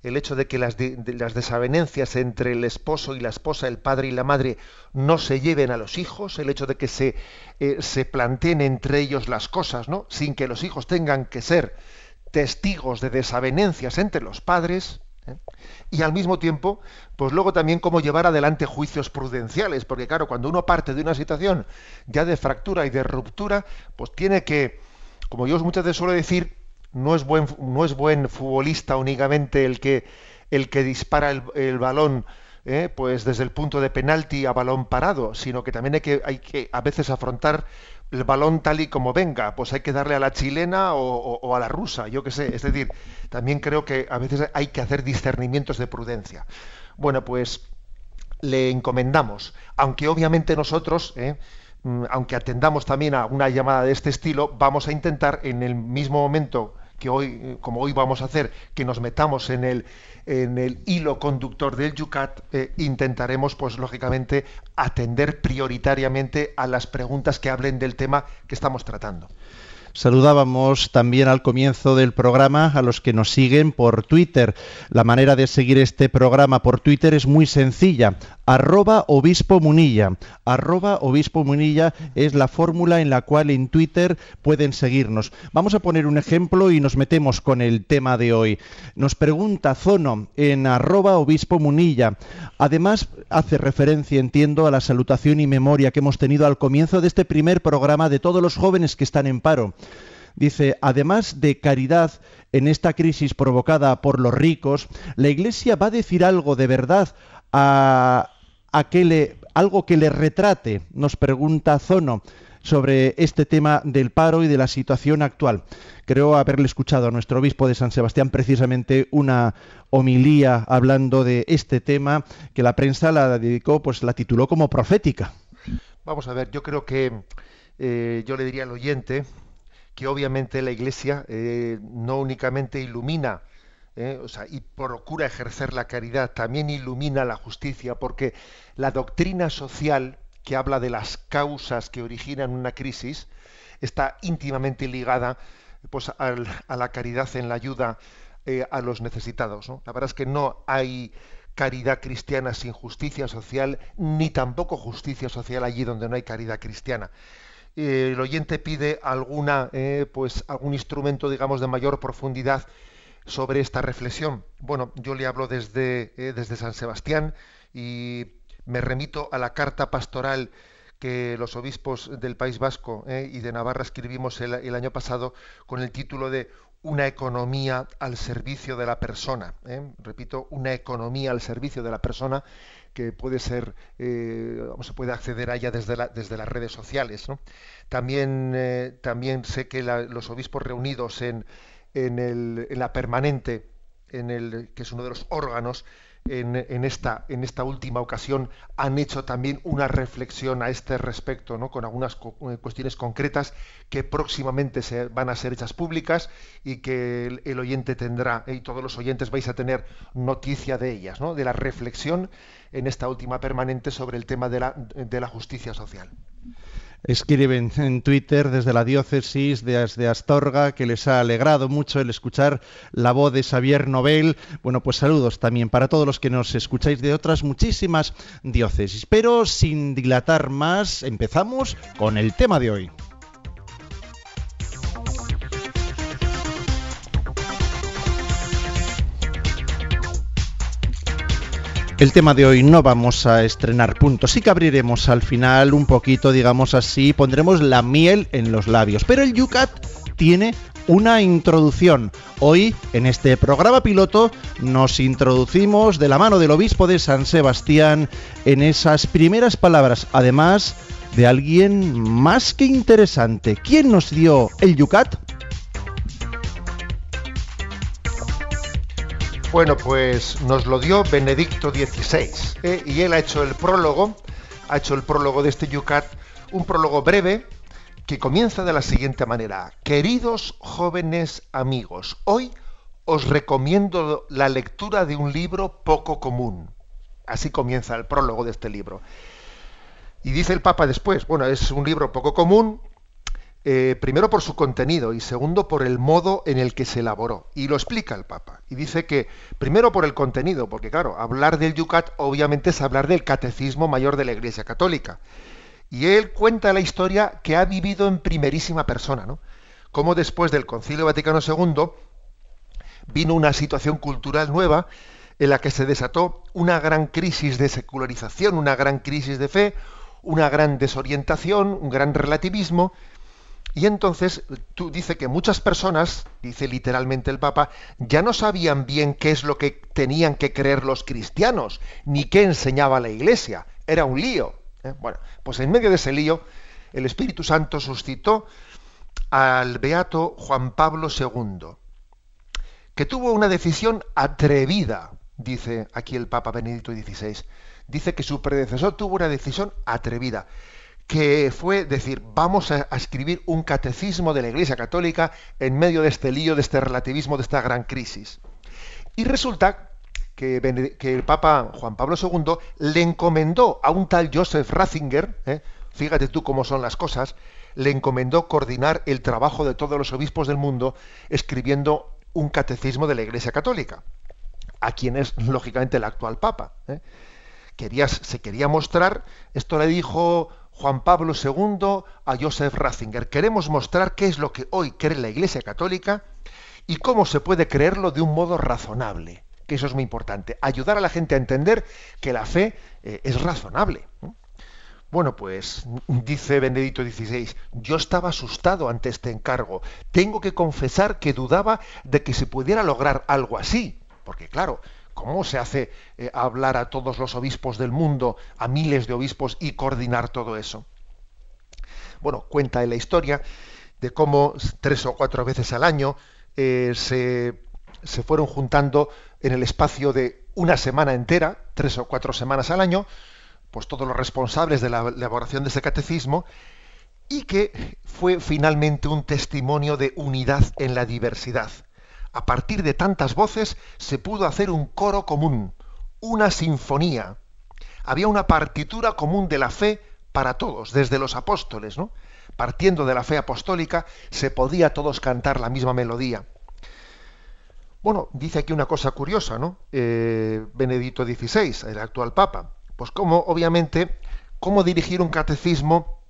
el hecho de que las, desavenencias entre el esposo y la esposa, el padre y la madre, no se lleven a los hijos, el hecho de que se, eh, se planteen entre ellos las cosas, ¿no? sin que los hijos tengan que ser testigos de desavenencias entre los padres, ¿eh? y al mismo tiempo, pues luego también cómo llevar adelante juicios prudenciales, porque claro, cuando uno parte de una situación ya de fractura y de ruptura, pues tiene que, como yo muchas veces suelo decir, no es buen, no es buen futbolista únicamente el que, el que dispara el, balón eh, pues desde el punto de penalti a balón parado, sino que también hay que, hay que a veces afrontar el balón tal y como venga, pues hay que darle a la chilena o, a la rusa, yo qué sé. Es decir, también creo que a veces hay que hacer discernimientos de prudencia. Bueno, pues le encomendamos, aunque obviamente nosotros, eh, aunque atendamos también a una llamada de este estilo, vamos a intentar en el mismo momento que hoy, como hoy vamos a hacer, que nos metamos en el, en el hilo conductor del Yucat, eh, intentaremos, pues lógicamente, atender prioritariamente a las preguntas que hablen del tema que estamos tratando. Saludábamos también al comienzo del programa a los que nos siguen por Twitter. La manera de seguir este programa por Twitter es muy sencilla arroba obispo munilla. Arroba obispo munilla es la fórmula en la cual en Twitter pueden seguirnos. Vamos a poner un ejemplo y nos metemos con el tema de hoy. Nos pregunta Zono en arroba obispo munilla. Además hace referencia, entiendo, a la salutación y memoria que hemos tenido al comienzo de este primer programa de todos los jóvenes que están en paro. Dice, además de caridad en esta crisis provocada por los ricos, la Iglesia va a decir algo de verdad a, le, algo que le retrate, nos pregunta Zono, sobre este tema del paro y de la situación actual. Creo haberle escuchado a nuestro obispo de San Sebastián precisamente una homilía hablando de este tema que la prensa la dedicó, pues la tituló como profética. Vamos a ver, yo creo que eh, yo le diría al oyente que obviamente la Iglesia eh, no únicamente ilumina ¿eh? y procura ejercer la caridad, también ilumina la justicia, porque la doctrina social que habla de las causas que originan una crisis está íntimamente ligada pues, a la caridad en la ayuda eh, a los necesitados. La verdad es que no hay caridad cristiana sin justicia social, ni tampoco justicia social allí donde no hay caridad cristiana. El oyente pide alguna, eh, pues, algún instrumento, digamos, de mayor profundidad sobre esta reflexión? Bueno, yo le hablo desde, eh, desde San Sebastián y me remito a la carta pastoral que los obispos del País Vasco eh, y de Navarra escribimos el, año pasado con el título de Una economía al servicio de la persona. Eh. Repito, una economía al servicio de la persona que puede ser, se puede acceder a ella desde, desde las redes sociales. También, también sé que los obispos reunidos en, en la permanente, en el, que es uno de los órganos en, esta, última ocasión han hecho también una reflexión a este respecto, ¿no? con algunas eh, cuestiones concretas que próximamente se van a ser hechas públicas y que el, oyente tendrá, y todos los oyentes vais a tener noticia de ellas, ¿no? de la reflexión en esta última permanente sobre el tema de la justicia social escriben en Twitter desde la diócesis de, Astorga que les ha alegrado mucho el escuchar la voz de Xavier Nobel. Bueno, pues saludos también para todos los que nos escucháis de otras muchísimas diócesis. Pero sin dilatar más, empezamos con el tema de hoy. El tema de hoy no vamos a estrenar puntos, sí que abriremos al final un poquito, digamos así, pondremos la miel en los labios. Pero el Yucat tiene una introducción. Hoy, en este programa piloto, nos introducimos de la mano del obispo de San Sebastián en esas primeras palabras, además de alguien más que interesante. ¿Quién nos dio el Yucat? Bueno, pues nos lo dio Benedicto XVI ¿eh? y él ha hecho el prólogo, ha hecho el prólogo de este Yucat, un prólogo breve que comienza de la siguiente manera. Queridos jóvenes amigos, hoy os recomiendo la lectura de un libro poco común. Así comienza el prólogo de este libro. Y dice el Papa después, bueno, es un libro poco común, eh, primero por su contenido y segundo por el modo en el que se elaboró. Y lo explica el Papa. Y dice que, primero por el contenido, porque claro, hablar del Yucat obviamente es hablar del catecismo mayor de la Iglesia Católica. Y él cuenta la historia que ha vivido en primerísima persona, ¿no? Cómo después del Concilio Vaticano II vino una situación cultural nueva en la que se desató una gran crisis de secularización, una gran crisis de fe, una gran desorientación, un gran relativismo, y entonces tú dice que muchas personas, dice literalmente el Papa, ya no sabían bien qué es lo que tenían que creer los cristianos, ni qué enseñaba la Iglesia. Era un lío. ¿eh? Bueno, pues en medio de ese lío, el Espíritu Santo suscitó al beato Juan Pablo II, que tuvo una decisión atrevida, dice aquí el Papa Benedicto XVI. Dice que su predecesor tuvo una decisión atrevida que fue decir, vamos a, escribir un catecismo de la Iglesia Católica en medio de este lío, de este relativismo, de esta gran crisis. Y resulta que, el Papa Juan Pablo II le encomendó a un tal Joseph Ratzinger, ¿eh? fíjate tú cómo son las cosas, le encomendó coordinar el trabajo de todos los obispos del mundo escribiendo un catecismo de la Iglesia Católica, a quien es lógicamente el actual Papa. ¿eh? se quería mostrar, esto le dijo Juan Pablo II a Joseph Ratzinger. Queremos mostrar qué es lo que hoy cree la Iglesia Católica y cómo se puede creerlo de un modo razonable, que eso es muy importante. Ayudar a la gente a entender que la fe eh, es razonable. Bueno, pues dice Benedicto XVI, yo estaba asustado ante este encargo. Tengo que confesar que dudaba de que se pudiera lograr algo así, porque claro, ¿Cómo se hace eh, hablar a todos los obispos del mundo, a miles de obispos y coordinar todo eso? Bueno, cuenta en la historia de cómo tres o cuatro veces al año eh, se, se fueron juntando en el espacio de una semana entera, tres o cuatro semanas al año, pues todos los responsables de la elaboración de ese catecismo, y que fue finalmente un testimonio de unidad en la diversidad a partir de tantas voces se pudo hacer un coro común, una sinfonía. Había una partitura común de la fe para todos, desde los apóstoles, ¿no? Partiendo de la fe apostólica, se podía todos cantar la misma melodía. Bueno, dice aquí una cosa curiosa, ¿no? Eh, Benedicto XVI, el actual Papa. Pues como, obviamente, cómo dirigir un catecismo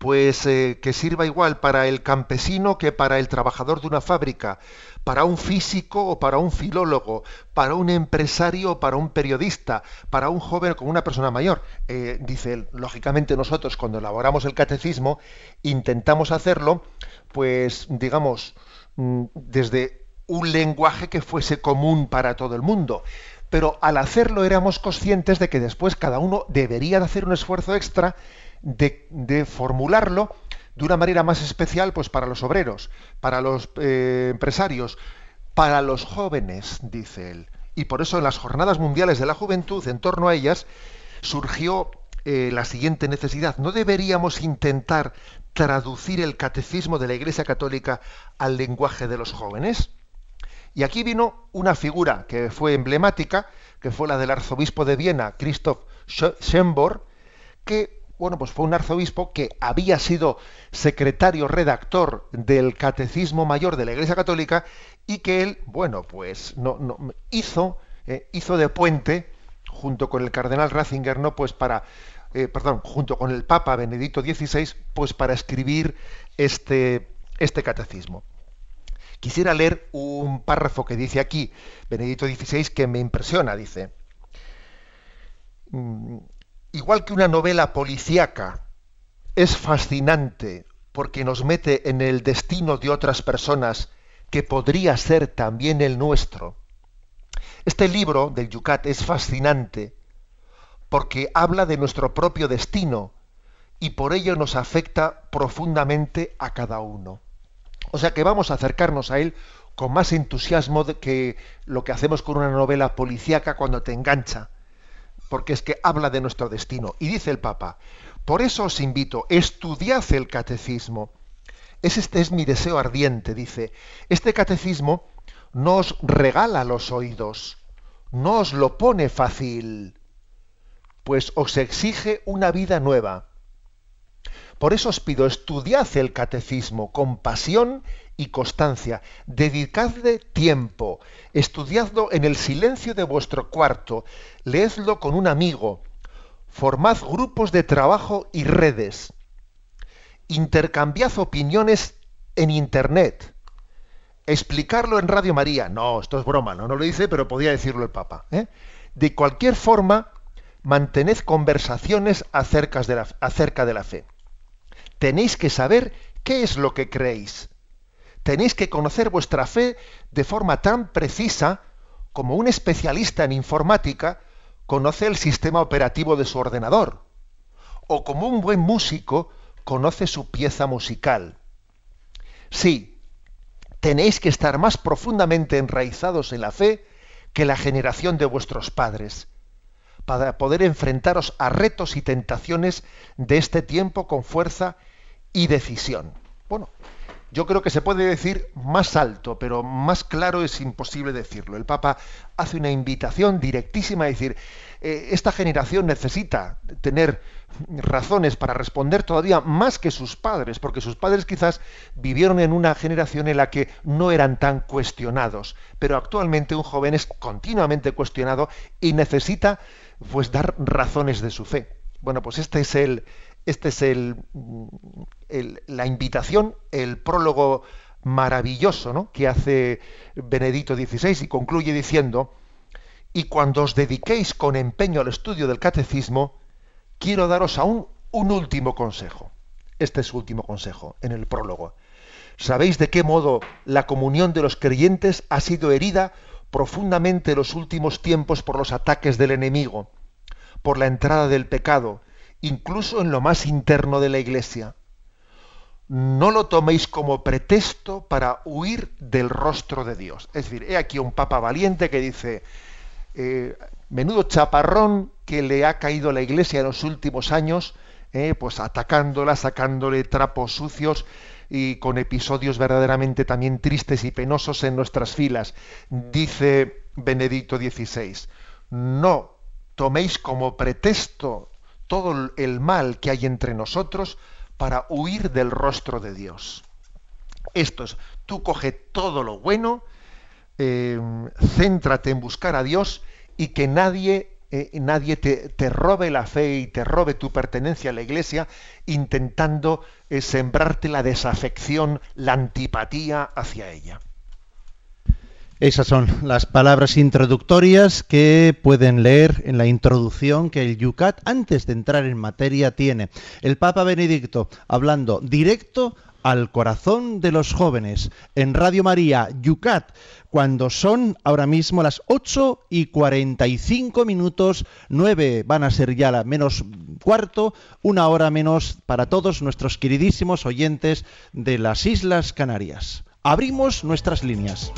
pues eh, que sirva igual para el campesino que para el trabajador de una fábrica, para un físico o para un filólogo, para un empresario o para un periodista, para un joven o como una persona mayor. Eh, dice él, lógicamente nosotros cuando elaboramos el catecismo intentamos hacerlo, pues digamos, mm, desde un lenguaje que fuese común para todo el mundo. Pero al hacerlo éramos conscientes de que después cada uno debería de hacer un esfuerzo extra de, formularlo de una manera más especial pues para los obreros, para los eh, empresarios, para los jóvenes, dice él. Y por eso en las Jornadas Mundiales de la Juventud, en torno a ellas, surgió eh, la siguiente necesidad. ¿No deberíamos intentar traducir el catecismo de la Iglesia Católica al lenguaje de los jóvenes? Y aquí vino una figura que fue emblemática, que fue la del arzobispo de Viena, Christoph Schembor, que bueno, pues fue un arzobispo que había sido secretario redactor del Catecismo Mayor de la Iglesia Católica y que él, bueno, pues no, hizo, eh, hizo de puente junto con el cardenal Ratzinger, no, pues para, eh, perdón, junto con el Papa Benedicto XVI, pues para escribir este, este catecismo. Quisiera leer un párrafo que dice aquí, Benedicto XVI, que me impresiona, dice. Igual que una novela policíaca es fascinante porque nos mete en el destino de otras personas que podría ser también el nuestro. Este libro del Yucat es fascinante porque habla de nuestro propio destino y por ello nos afecta profundamente a cada uno. O sea que vamos a acercarnos a él con más entusiasmo que lo que hacemos con una novela policíaca cuando te engancha porque es que habla de nuestro destino. Y dice el Papa, por eso os invito, estudiad el catecismo. Es este es mi deseo ardiente, dice. Este catecismo no os regala los oídos, no os lo pone fácil, pues os exige una vida nueva. Por eso os pido, estudiad el catecismo con pasión y constancia. Dedicadle tiempo, estudiadlo en el silencio de vuestro cuarto, leedlo con un amigo, formad grupos de trabajo y redes, intercambiad opiniones en Internet, explicarlo en Radio María. No, esto es broma, no, no lo dice, pero podía decirlo el Papa. ¿eh? De cualquier forma, mantened conversaciones acerca de, la, acerca de la fe. Tenéis que saber qué es lo que creéis tenéis que conocer vuestra fe de forma tan precisa como un especialista en informática conoce el sistema operativo de su ordenador, o como un buen músico conoce su pieza musical. Sí, tenéis que estar más profundamente enraizados en la fe que la generación de vuestros padres, para poder enfrentaros a retos y tentaciones de este tiempo con fuerza y decisión. Bueno, yo creo que se puede decir más alto, pero más claro es imposible decirlo. El Papa hace una invitación directísima a decir, eh, esta generación necesita tener razones para responder todavía más que sus padres, porque sus padres quizás vivieron en una generación en la que no eran tan cuestionados, pero actualmente un joven es continuamente cuestionado y necesita pues dar razones de su fe. Bueno, pues este es el, este es el, la invitación, el prólogo maravilloso que hace Benedicto XVI y concluye diciendo, y cuando os dediquéis con empeño al estudio del catecismo, quiero daros aún un último consejo. Este es su último consejo en el prólogo. ¿Sabéis de qué modo la comunión de los creyentes ha sido herida profundamente en los últimos tiempos por los ataques del enemigo, por la entrada del pecado, incluso en lo más interno de la iglesia. No lo toméis como pretexto para huir del rostro de Dios. Es decir, he aquí un papa valiente que dice, eh, menudo chaparrón que le ha caído a la iglesia en los últimos años, eh, pues atacándola, sacándole trapos sucios y con episodios verdaderamente también tristes y penosos en nuestras filas. Dice Benedicto XVI, no toméis como pretexto todo el mal que hay entre nosotros para huir del rostro de Dios. Esto es, tú coge todo lo bueno, em, céntrate en buscar a Dios y que nadie, eh, nadie te, robe la fe y te robe tu pertenencia a la iglesia intentando eh, sembrarte la desafección, la antipatía hacia ella. Esas son las palabras introductorias que pueden leer en la introducción que el Yucat, antes de entrar en materia, tiene. El Papa Benedicto hablando directo al corazón de los jóvenes en Radio María Yucat, cuando son ahora mismo las 8 y 45 minutos, 9 van a ser ya la menos cuarto, una hora menos para todos nuestros queridísimos oyentes de las Islas Canarias. Abrimos nuestras líneas.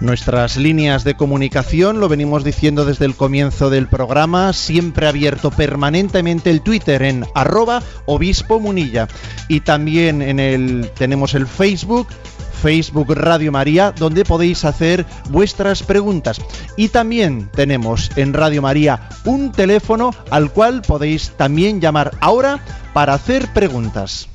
Nuestras líneas de comunicación, lo venimos diciendo desde el comienzo del programa, siempre abierto permanentemente el Twitter en arroba obispo munilla. Y también en el, tenemos el Facebook, Facebook Radio María, donde podéis hacer vuestras preguntas. Y también tenemos en Radio María un teléfono al cual podéis también llamar ahora para hacer preguntas.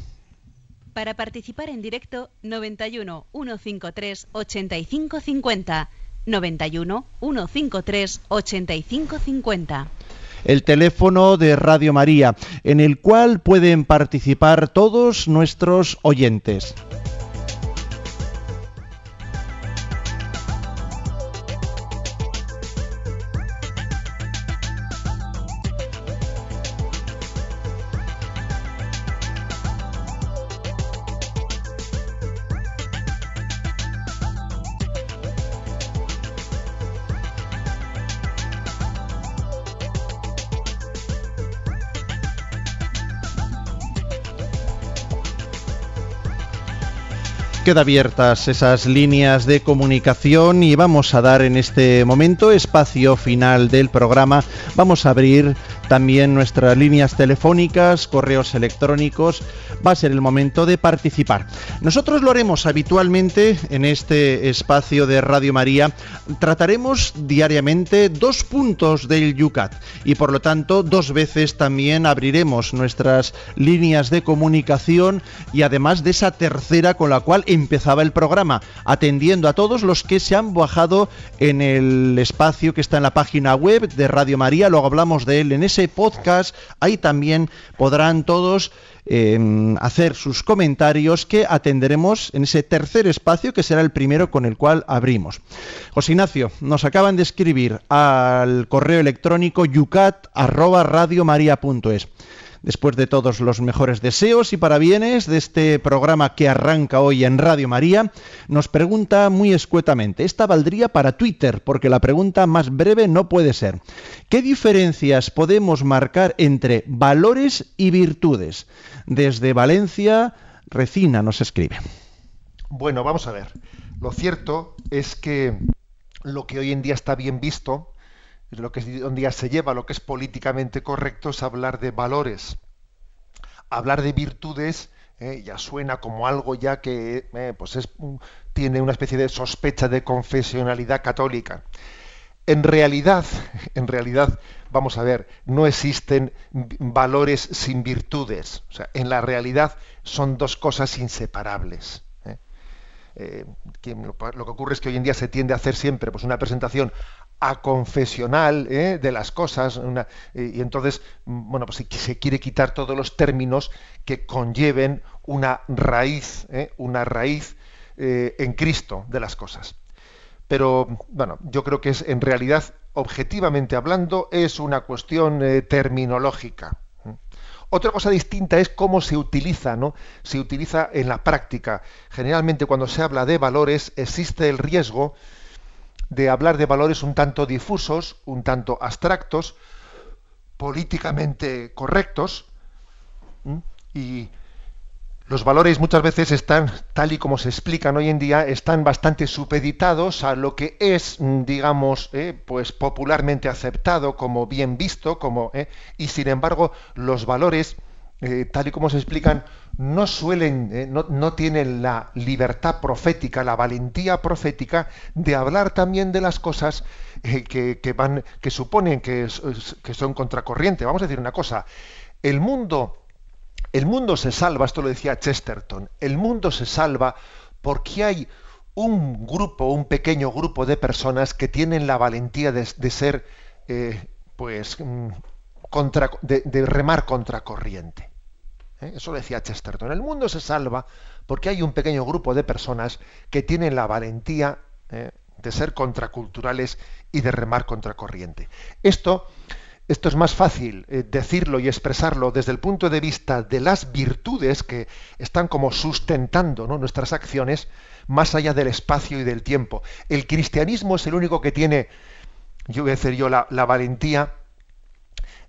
Para participar en directo, 91 153 8550. 91 153 8550. El teléfono de Radio María, en el cual pueden participar todos nuestros oyentes. Queda abiertas esas líneas de comunicación y vamos a dar en este momento espacio final del programa. Vamos a abrir también nuestras líneas telefónicas, correos electrónicos. Va a ser el momento de participar. Nosotros lo haremos habitualmente en este espacio de Radio María. Trataremos diariamente dos puntos del Yucat y por lo tanto dos veces también abriremos nuestras líneas de comunicación y además de esa tercera con la cual empezaba el programa, atendiendo a todos los que se han bajado en el espacio que está en la página web de Radio María. Luego hablamos de él en ese podcast. Ahí también podrán todos em, hacer sus comentarios que atenderemos en ese tercer espacio que será el primero con el cual abrimos. José Ignacio, nos acaban de escribir al correo electrónico yucat@radiomaria.es después de todos los mejores deseos y parabienes de este programa que arranca hoy en Radio María, nos pregunta muy escuetamente, esta valdría para Twitter, porque la pregunta más breve no puede ser, ¿qué diferencias podemos marcar entre valores y virtudes? Desde Valencia, Recina nos escribe. Bueno, vamos a ver. Lo cierto es que lo que hoy en día está bien visto, lo que hoy día se lleva, lo que es políticamente correcto es hablar de valores. Hablar de virtudes eh, ya suena como algo ya que eh, pues es, tiene una especie de sospecha de confesionalidad católica. En realidad, en realidad, vamos a ver, no existen valores sin virtudes. O sea, en la realidad son dos cosas inseparables. Eh, lo, que ocurre es que hoy en día se tiende a hacer siempre pues, una presentación a confesional ¿eh? de las cosas y entonces mm, bueno pues se quiere quitar todos los términos que conlleven una raíz ¿eh? una raíz eh, en Cristo de las cosas pero bueno yo creo que es en realidad objetivamente hablando es una cuestión terminológica otra cosa distinta es cómo se utiliza, ¿no? Se utiliza en la práctica. Generalmente cuando se habla de valores existe el riesgo de hablar de valores un tanto difusos, un tanto abstractos, políticamente correctos, y los valores muchas veces están, tal y como se explican hoy en día, están bastante supeditados a lo que es, digamos, eh, pues popularmente aceptado como bien visto, como, eh, y sin embargo los valores eh, tal y como se explican, no suelen, eh, no, tienen la libertad profética, la valentía profética de hablar también de las cosas eh, que, van, que suponen que, son contracorriente. Vamos a decir una cosa, el mundo, el mundo se salva, esto lo decía Chesterton, el mundo se salva porque hay un grupo, un pequeño grupo de personas que tienen la valentía de, ser, pues, mm, de, de remar contracorriente. ¿Eh? Eso decía Chesterton. El mundo se salva porque hay un pequeño grupo de personas que tienen la valentía ¿eh? de ser contraculturales y de remar contracorriente. Esto, esto es más fácil eh, decirlo y expresarlo desde el punto de vista de las virtudes que están como sustentando nuestras acciones más allá del espacio y del tiempo. El cristianismo es el único que tiene, yo voy a decir yo, la valentía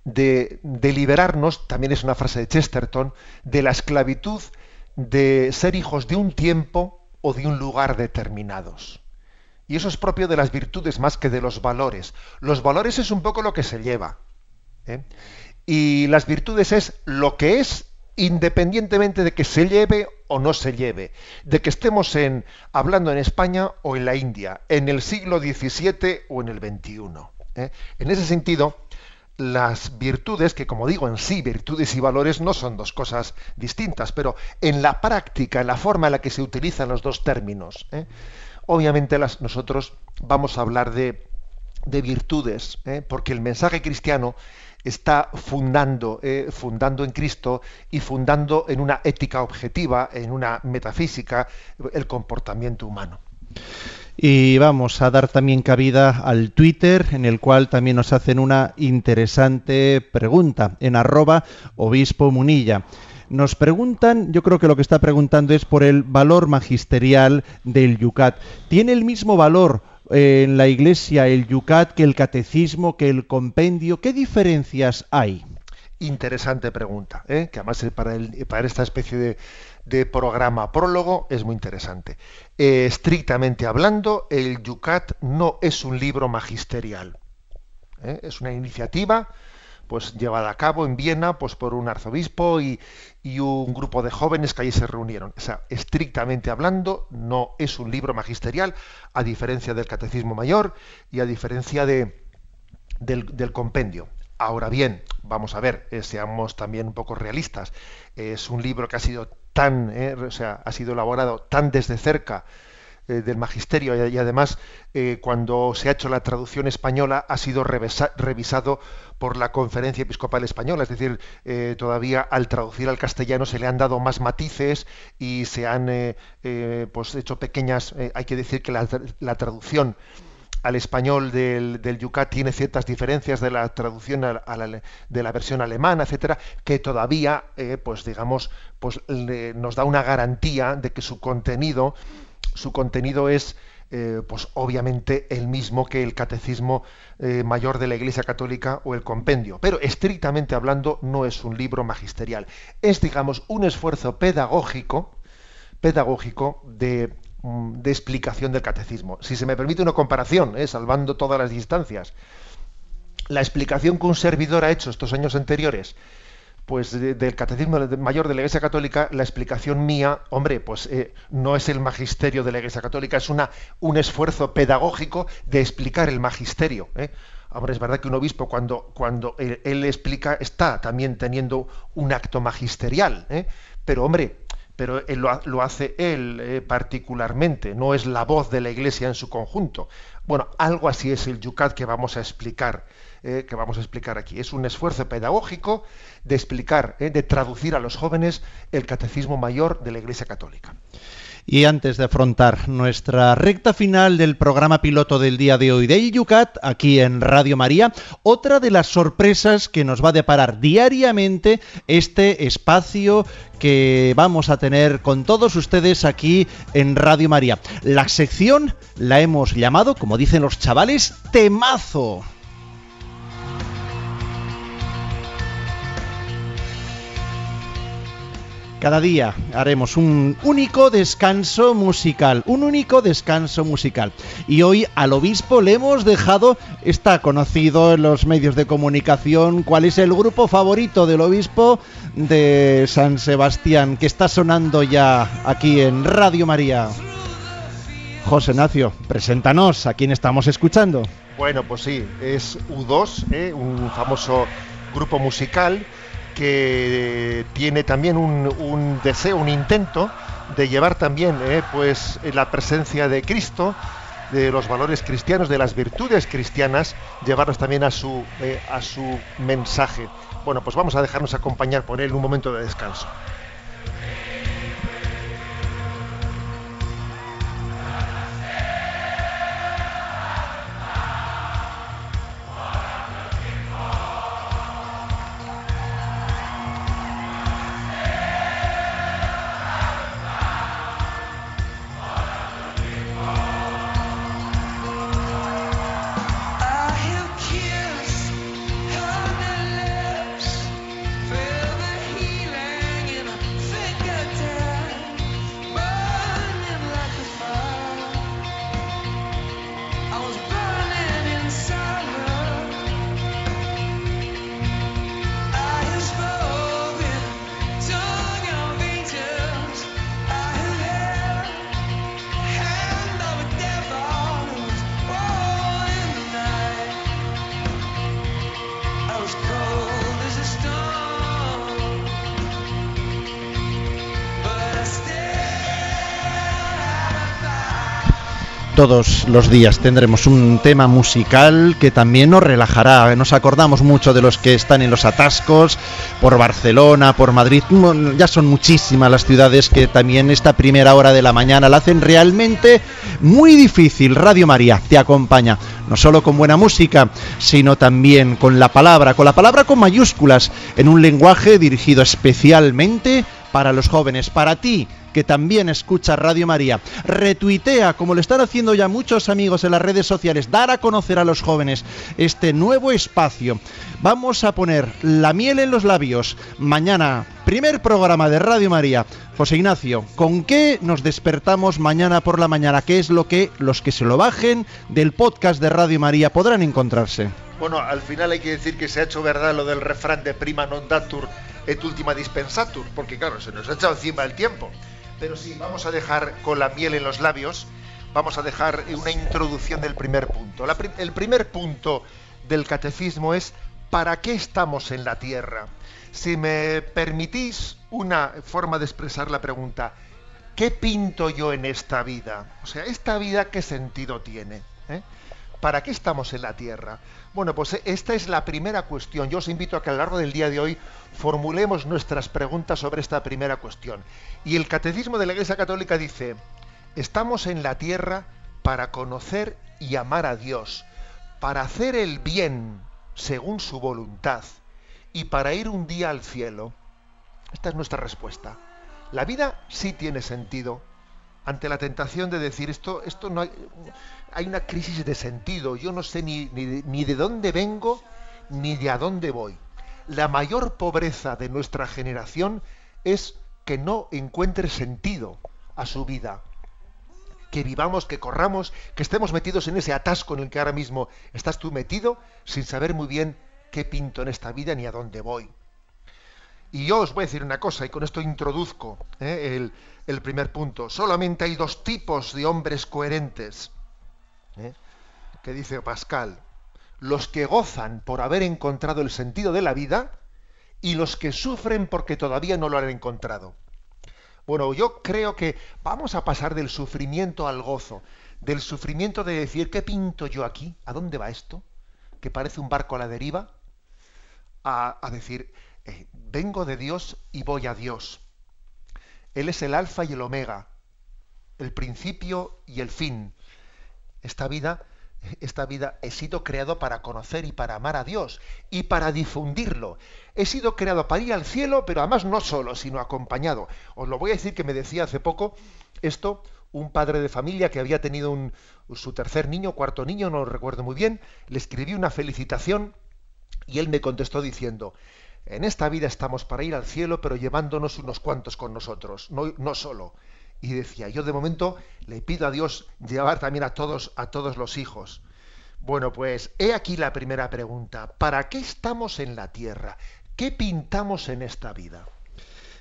de, liberarnos, también es una frase de Chesterton, de la esclavitud de ser hijos de un tiempo o de un lugar determinados. Y eso es propio de las virtudes más que de los valores. Los valores es un poco lo que se lleva. ¿eh? Y las virtudes es lo que es independientemente de que se lleve o no se lleve, de que estemos en, hablando en España o en la India, en el siglo XVII o en el XXI. ¿eh? En ese sentido, las virtudes, que como digo en sí, virtudes y valores no son dos cosas distintas, pero en la práctica, en la forma en la que se utilizan los dos términos, ¿eh? obviamente las, nosotros vamos a hablar de, de virtudes, ¿eh? porque el mensaje cristiano está fundando, eh, fundando en Cristo y fundando en una ética objetiva, en una metafísica, el comportamiento humano. Y vamos a dar también cabida al Twitter, en el cual también nos hacen una interesante pregunta, en arroba obispo munilla. Nos preguntan, yo creo que lo que está preguntando es por el valor magisterial del Yucat. ¿Tiene el mismo valor en la iglesia el yucat que el catecismo, que el compendio? ¿Qué diferencias hay? Interesante pregunta, ¿eh? que además para, para esta especie de, programa prólogo es muy interesante. Eh, estrictamente hablando, el yucat no es un libro magisterial. ¿eh? Es una iniciativa pues llevada a cabo en Viena pues por un arzobispo y, un grupo de jóvenes que allí se reunieron. O sea, estrictamente hablando, no es un libro magisterial, a diferencia del Catecismo Mayor y a diferencia de, del, compendio. Ahora bien, vamos a ver, eh, seamos también un poco realistas. Es un libro que ha sido tan, eh, o sea, ha sido elaborado tan desde cerca eh, del magisterio y, además eh, cuando se ha hecho la traducción española ha sido revisado por la Conferencia Episcopal Española, es decir, todavía al traducir al castellano se le han dado más matices y se han pues hecho pequeñas, hay que decir que la, traducción al español del, del, Yucat tiene ciertas diferencias de la traducción de la versión alemana, etcétera, que todavía, pues digamos, pues nos da una garantía de que su contenido su contenido es eh, pues obviamente el mismo que el catecismo eh, mayor de la Iglesia Católica o el compendio, pero estrictamente hablando no es un libro magisterial, es digamos un esfuerzo pedagógico, pedagógico de, de explicación del catecismo. Si se me permite una comparación, eh, salvando todas las distancias, la explicación que un servidor ha hecho estos años anteriores pues del catecismo mayor de la Iglesia Católica, la explicación mía, hombre, pues eh, no es el magisterio de la Iglesia Católica, es una, un esfuerzo pedagógico de explicar el magisterio. ¿eh? Ahora es verdad que un obispo cuando, cuando él, explica está también teniendo un acto magisterial, ¿eh? pero hombre, pero él lo, hace él eh, particularmente, no es la voz de la Iglesia en su conjunto. Bueno, algo así es el yucat que vamos a explicar eh, que vamos a explicar aquí. Es un esfuerzo pedagógico de explicar, eh, de traducir a los jóvenes el catecismo mayor de la Iglesia Católica. Y antes de afrontar nuestra recta final del programa piloto del día de hoy de Yucat, aquí en Radio María, otra de las sorpresas que nos va a deparar diariamente este espacio que vamos a tener con todos ustedes aquí en Radio María. La sección la hemos llamado, como dicen los chavales, temazo. Cada día haremos un único descanso musical, un único descanso musical. Y hoy al obispo le hemos dejado, está conocido en los medios de comunicación, cuál es el grupo favorito del obispo de San Sebastián, que está sonando ya aquí en Radio María. José Nacio, preséntanos a quién estamos escuchando. Bueno, pues sí, es U2, ¿eh? un famoso grupo musical que tiene también un, deseo, un intento de llevar también eh, pues la presencia de Cristo, de los valores cristianos, de las virtudes cristianas, llevarlos también a su, eh, a su mensaje. Bueno, pues vamos a dejarnos acompañar por él un momento de descanso. Todos los días tendremos un tema musical que también nos relajará. Nos acordamos mucho de los que están en los atascos por Barcelona, por Madrid. Ya son muchísimas las ciudades que también esta primera hora de la mañana la hacen realmente muy difícil. Radio María te acompaña no solo con buena música, sino también con la palabra, con la palabra con mayúsculas, en un lenguaje dirigido especialmente para los jóvenes, para ti que también escucha Radio María. Retuitea, como lo están haciendo ya muchos amigos en las redes sociales, dar a conocer a los jóvenes este nuevo espacio. Vamos a poner la miel en los labios. Mañana, primer programa de Radio María. José Ignacio, ¿con qué nos despertamos mañana por la mañana? ¿Qué es lo que los que se lo bajen del podcast de Radio María podrán encontrarse? Bueno, al final hay que decir que se ha hecho verdad lo del refrán de prima non datur et ultima dispensatur, porque claro, se nos ha echado encima el tiempo. Pero sí, vamos a dejar con la miel en los labios, vamos a dejar una introducción del primer punto. el primer punto del catecismo es ¿para qué estamos en la tierra? Si me permitís una forma de expresar la pregunta, ¿qué pinto yo en esta vida? O sea, ¿esta vida qué sentido tiene? ¿Eh? ¿Para qué estamos en la tierra? Bueno, pues esta es la primera cuestión. Yo os invito a que a lo largo del día de hoy formulemos nuestras preguntas sobre esta primera cuestión. Y el Catecismo de la Iglesia Católica dice, estamos en la tierra para conocer y amar a Dios, para hacer el bien según su voluntad y para ir un día al cielo. Esta es nuestra respuesta. La vida sí tiene sentido. Ante la tentación de decir esto, esto no hay, hay una crisis de sentido. Yo no sé ni, ni de dónde vengo ni de a dónde voy la mayor pobreza de nuestra generación es que no encuentre sentido a su vida. Que vivamos, que corramos, que estemos metidos en ese atasco en el que ahora mismo estás tú metido sin saber muy bien qué pinto en esta vida ni a dónde voy. Y yo os voy a decir una cosa, y con esto introduzco ¿eh? el, primer punto. Solamente hay dos tipos de hombres coherentes, ¿eh? que dice Pascal los que gozan por haber encontrado el sentido de la vida y los que sufren porque todavía no lo han encontrado. Bueno, yo creo que vamos a pasar del sufrimiento al gozo, del sufrimiento de decir, ¿qué pinto yo aquí? ¿A dónde va esto? Que parece un barco a la deriva, a, decir, eh, vengo de Dios y voy a Dios. Él es el alfa y el omega, el principio y el fin. Esta vida esta vida he sido creado para conocer y para amar a Dios y para difundirlo. He sido creado para ir al cielo, pero además no solo, sino acompañado. Os lo voy a decir que me decía hace poco esto un padre de familia que había tenido un, su tercer niño, cuarto niño, no lo recuerdo muy bien, le escribí una felicitación y él me contestó diciendo, en esta vida estamos para ir al cielo, pero llevándonos unos cuantos con nosotros, no, solo y decía, yo de momento le pido a Dios llevar también a todos, a todos los hijos. Bueno, pues he aquí la primera pregunta. ¿Para qué estamos en la tierra? ¿Qué pintamos en esta vida?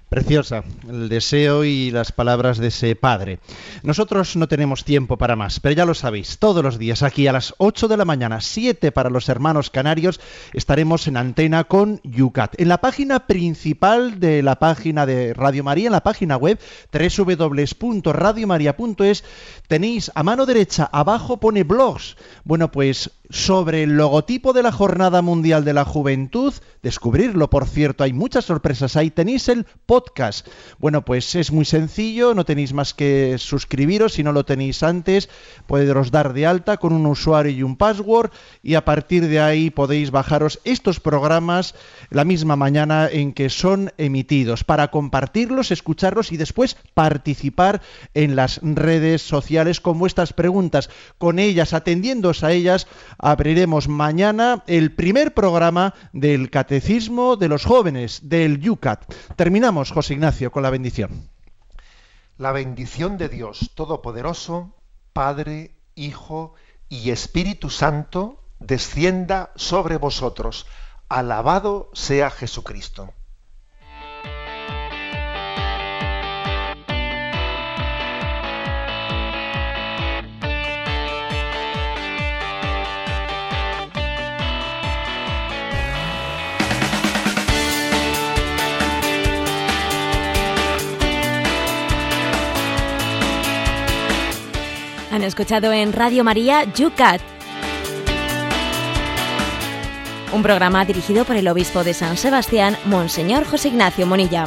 Preciosa, el deseo y las palabras de ese padre. Nosotros no tenemos tiempo para más, pero ya lo sabéis, todos los días aquí a las 8 de la mañana, 7 para los hermanos canarios, estaremos en antena con Yucat. En la página principal de la página de Radio María, en la página web www.radiomaria.es, tenéis a mano derecha, abajo pone blogs. Bueno, pues sobre el logotipo de la Jornada Mundial de la Juventud, descubrirlo, por cierto, hay muchas sorpresas ahí, tenéis el podcast. Bueno, pues es muy sencillo, no tenéis más que suscribiros, si no lo tenéis antes, podéis dar de alta con un usuario y un password y a partir de ahí podéis bajaros estos programas la misma mañana en que son emitidos para compartirlos, escucharlos y después participar en las redes sociales con vuestras preguntas, con ellas, atendiéndose a ellas, abriremos mañana el primer programa del Catecismo de los Jóvenes, del YUCAT. Terminamos, José Ignacio, con la bendición. La bendición de Dios Todopoderoso, Padre, Hijo y Espíritu Santo, descienda sobre vosotros. Alabado sea Jesucristo. Han escuchado en Radio María Yucat, un programa dirigido por el obispo de San Sebastián, Monseñor José Ignacio Monilla.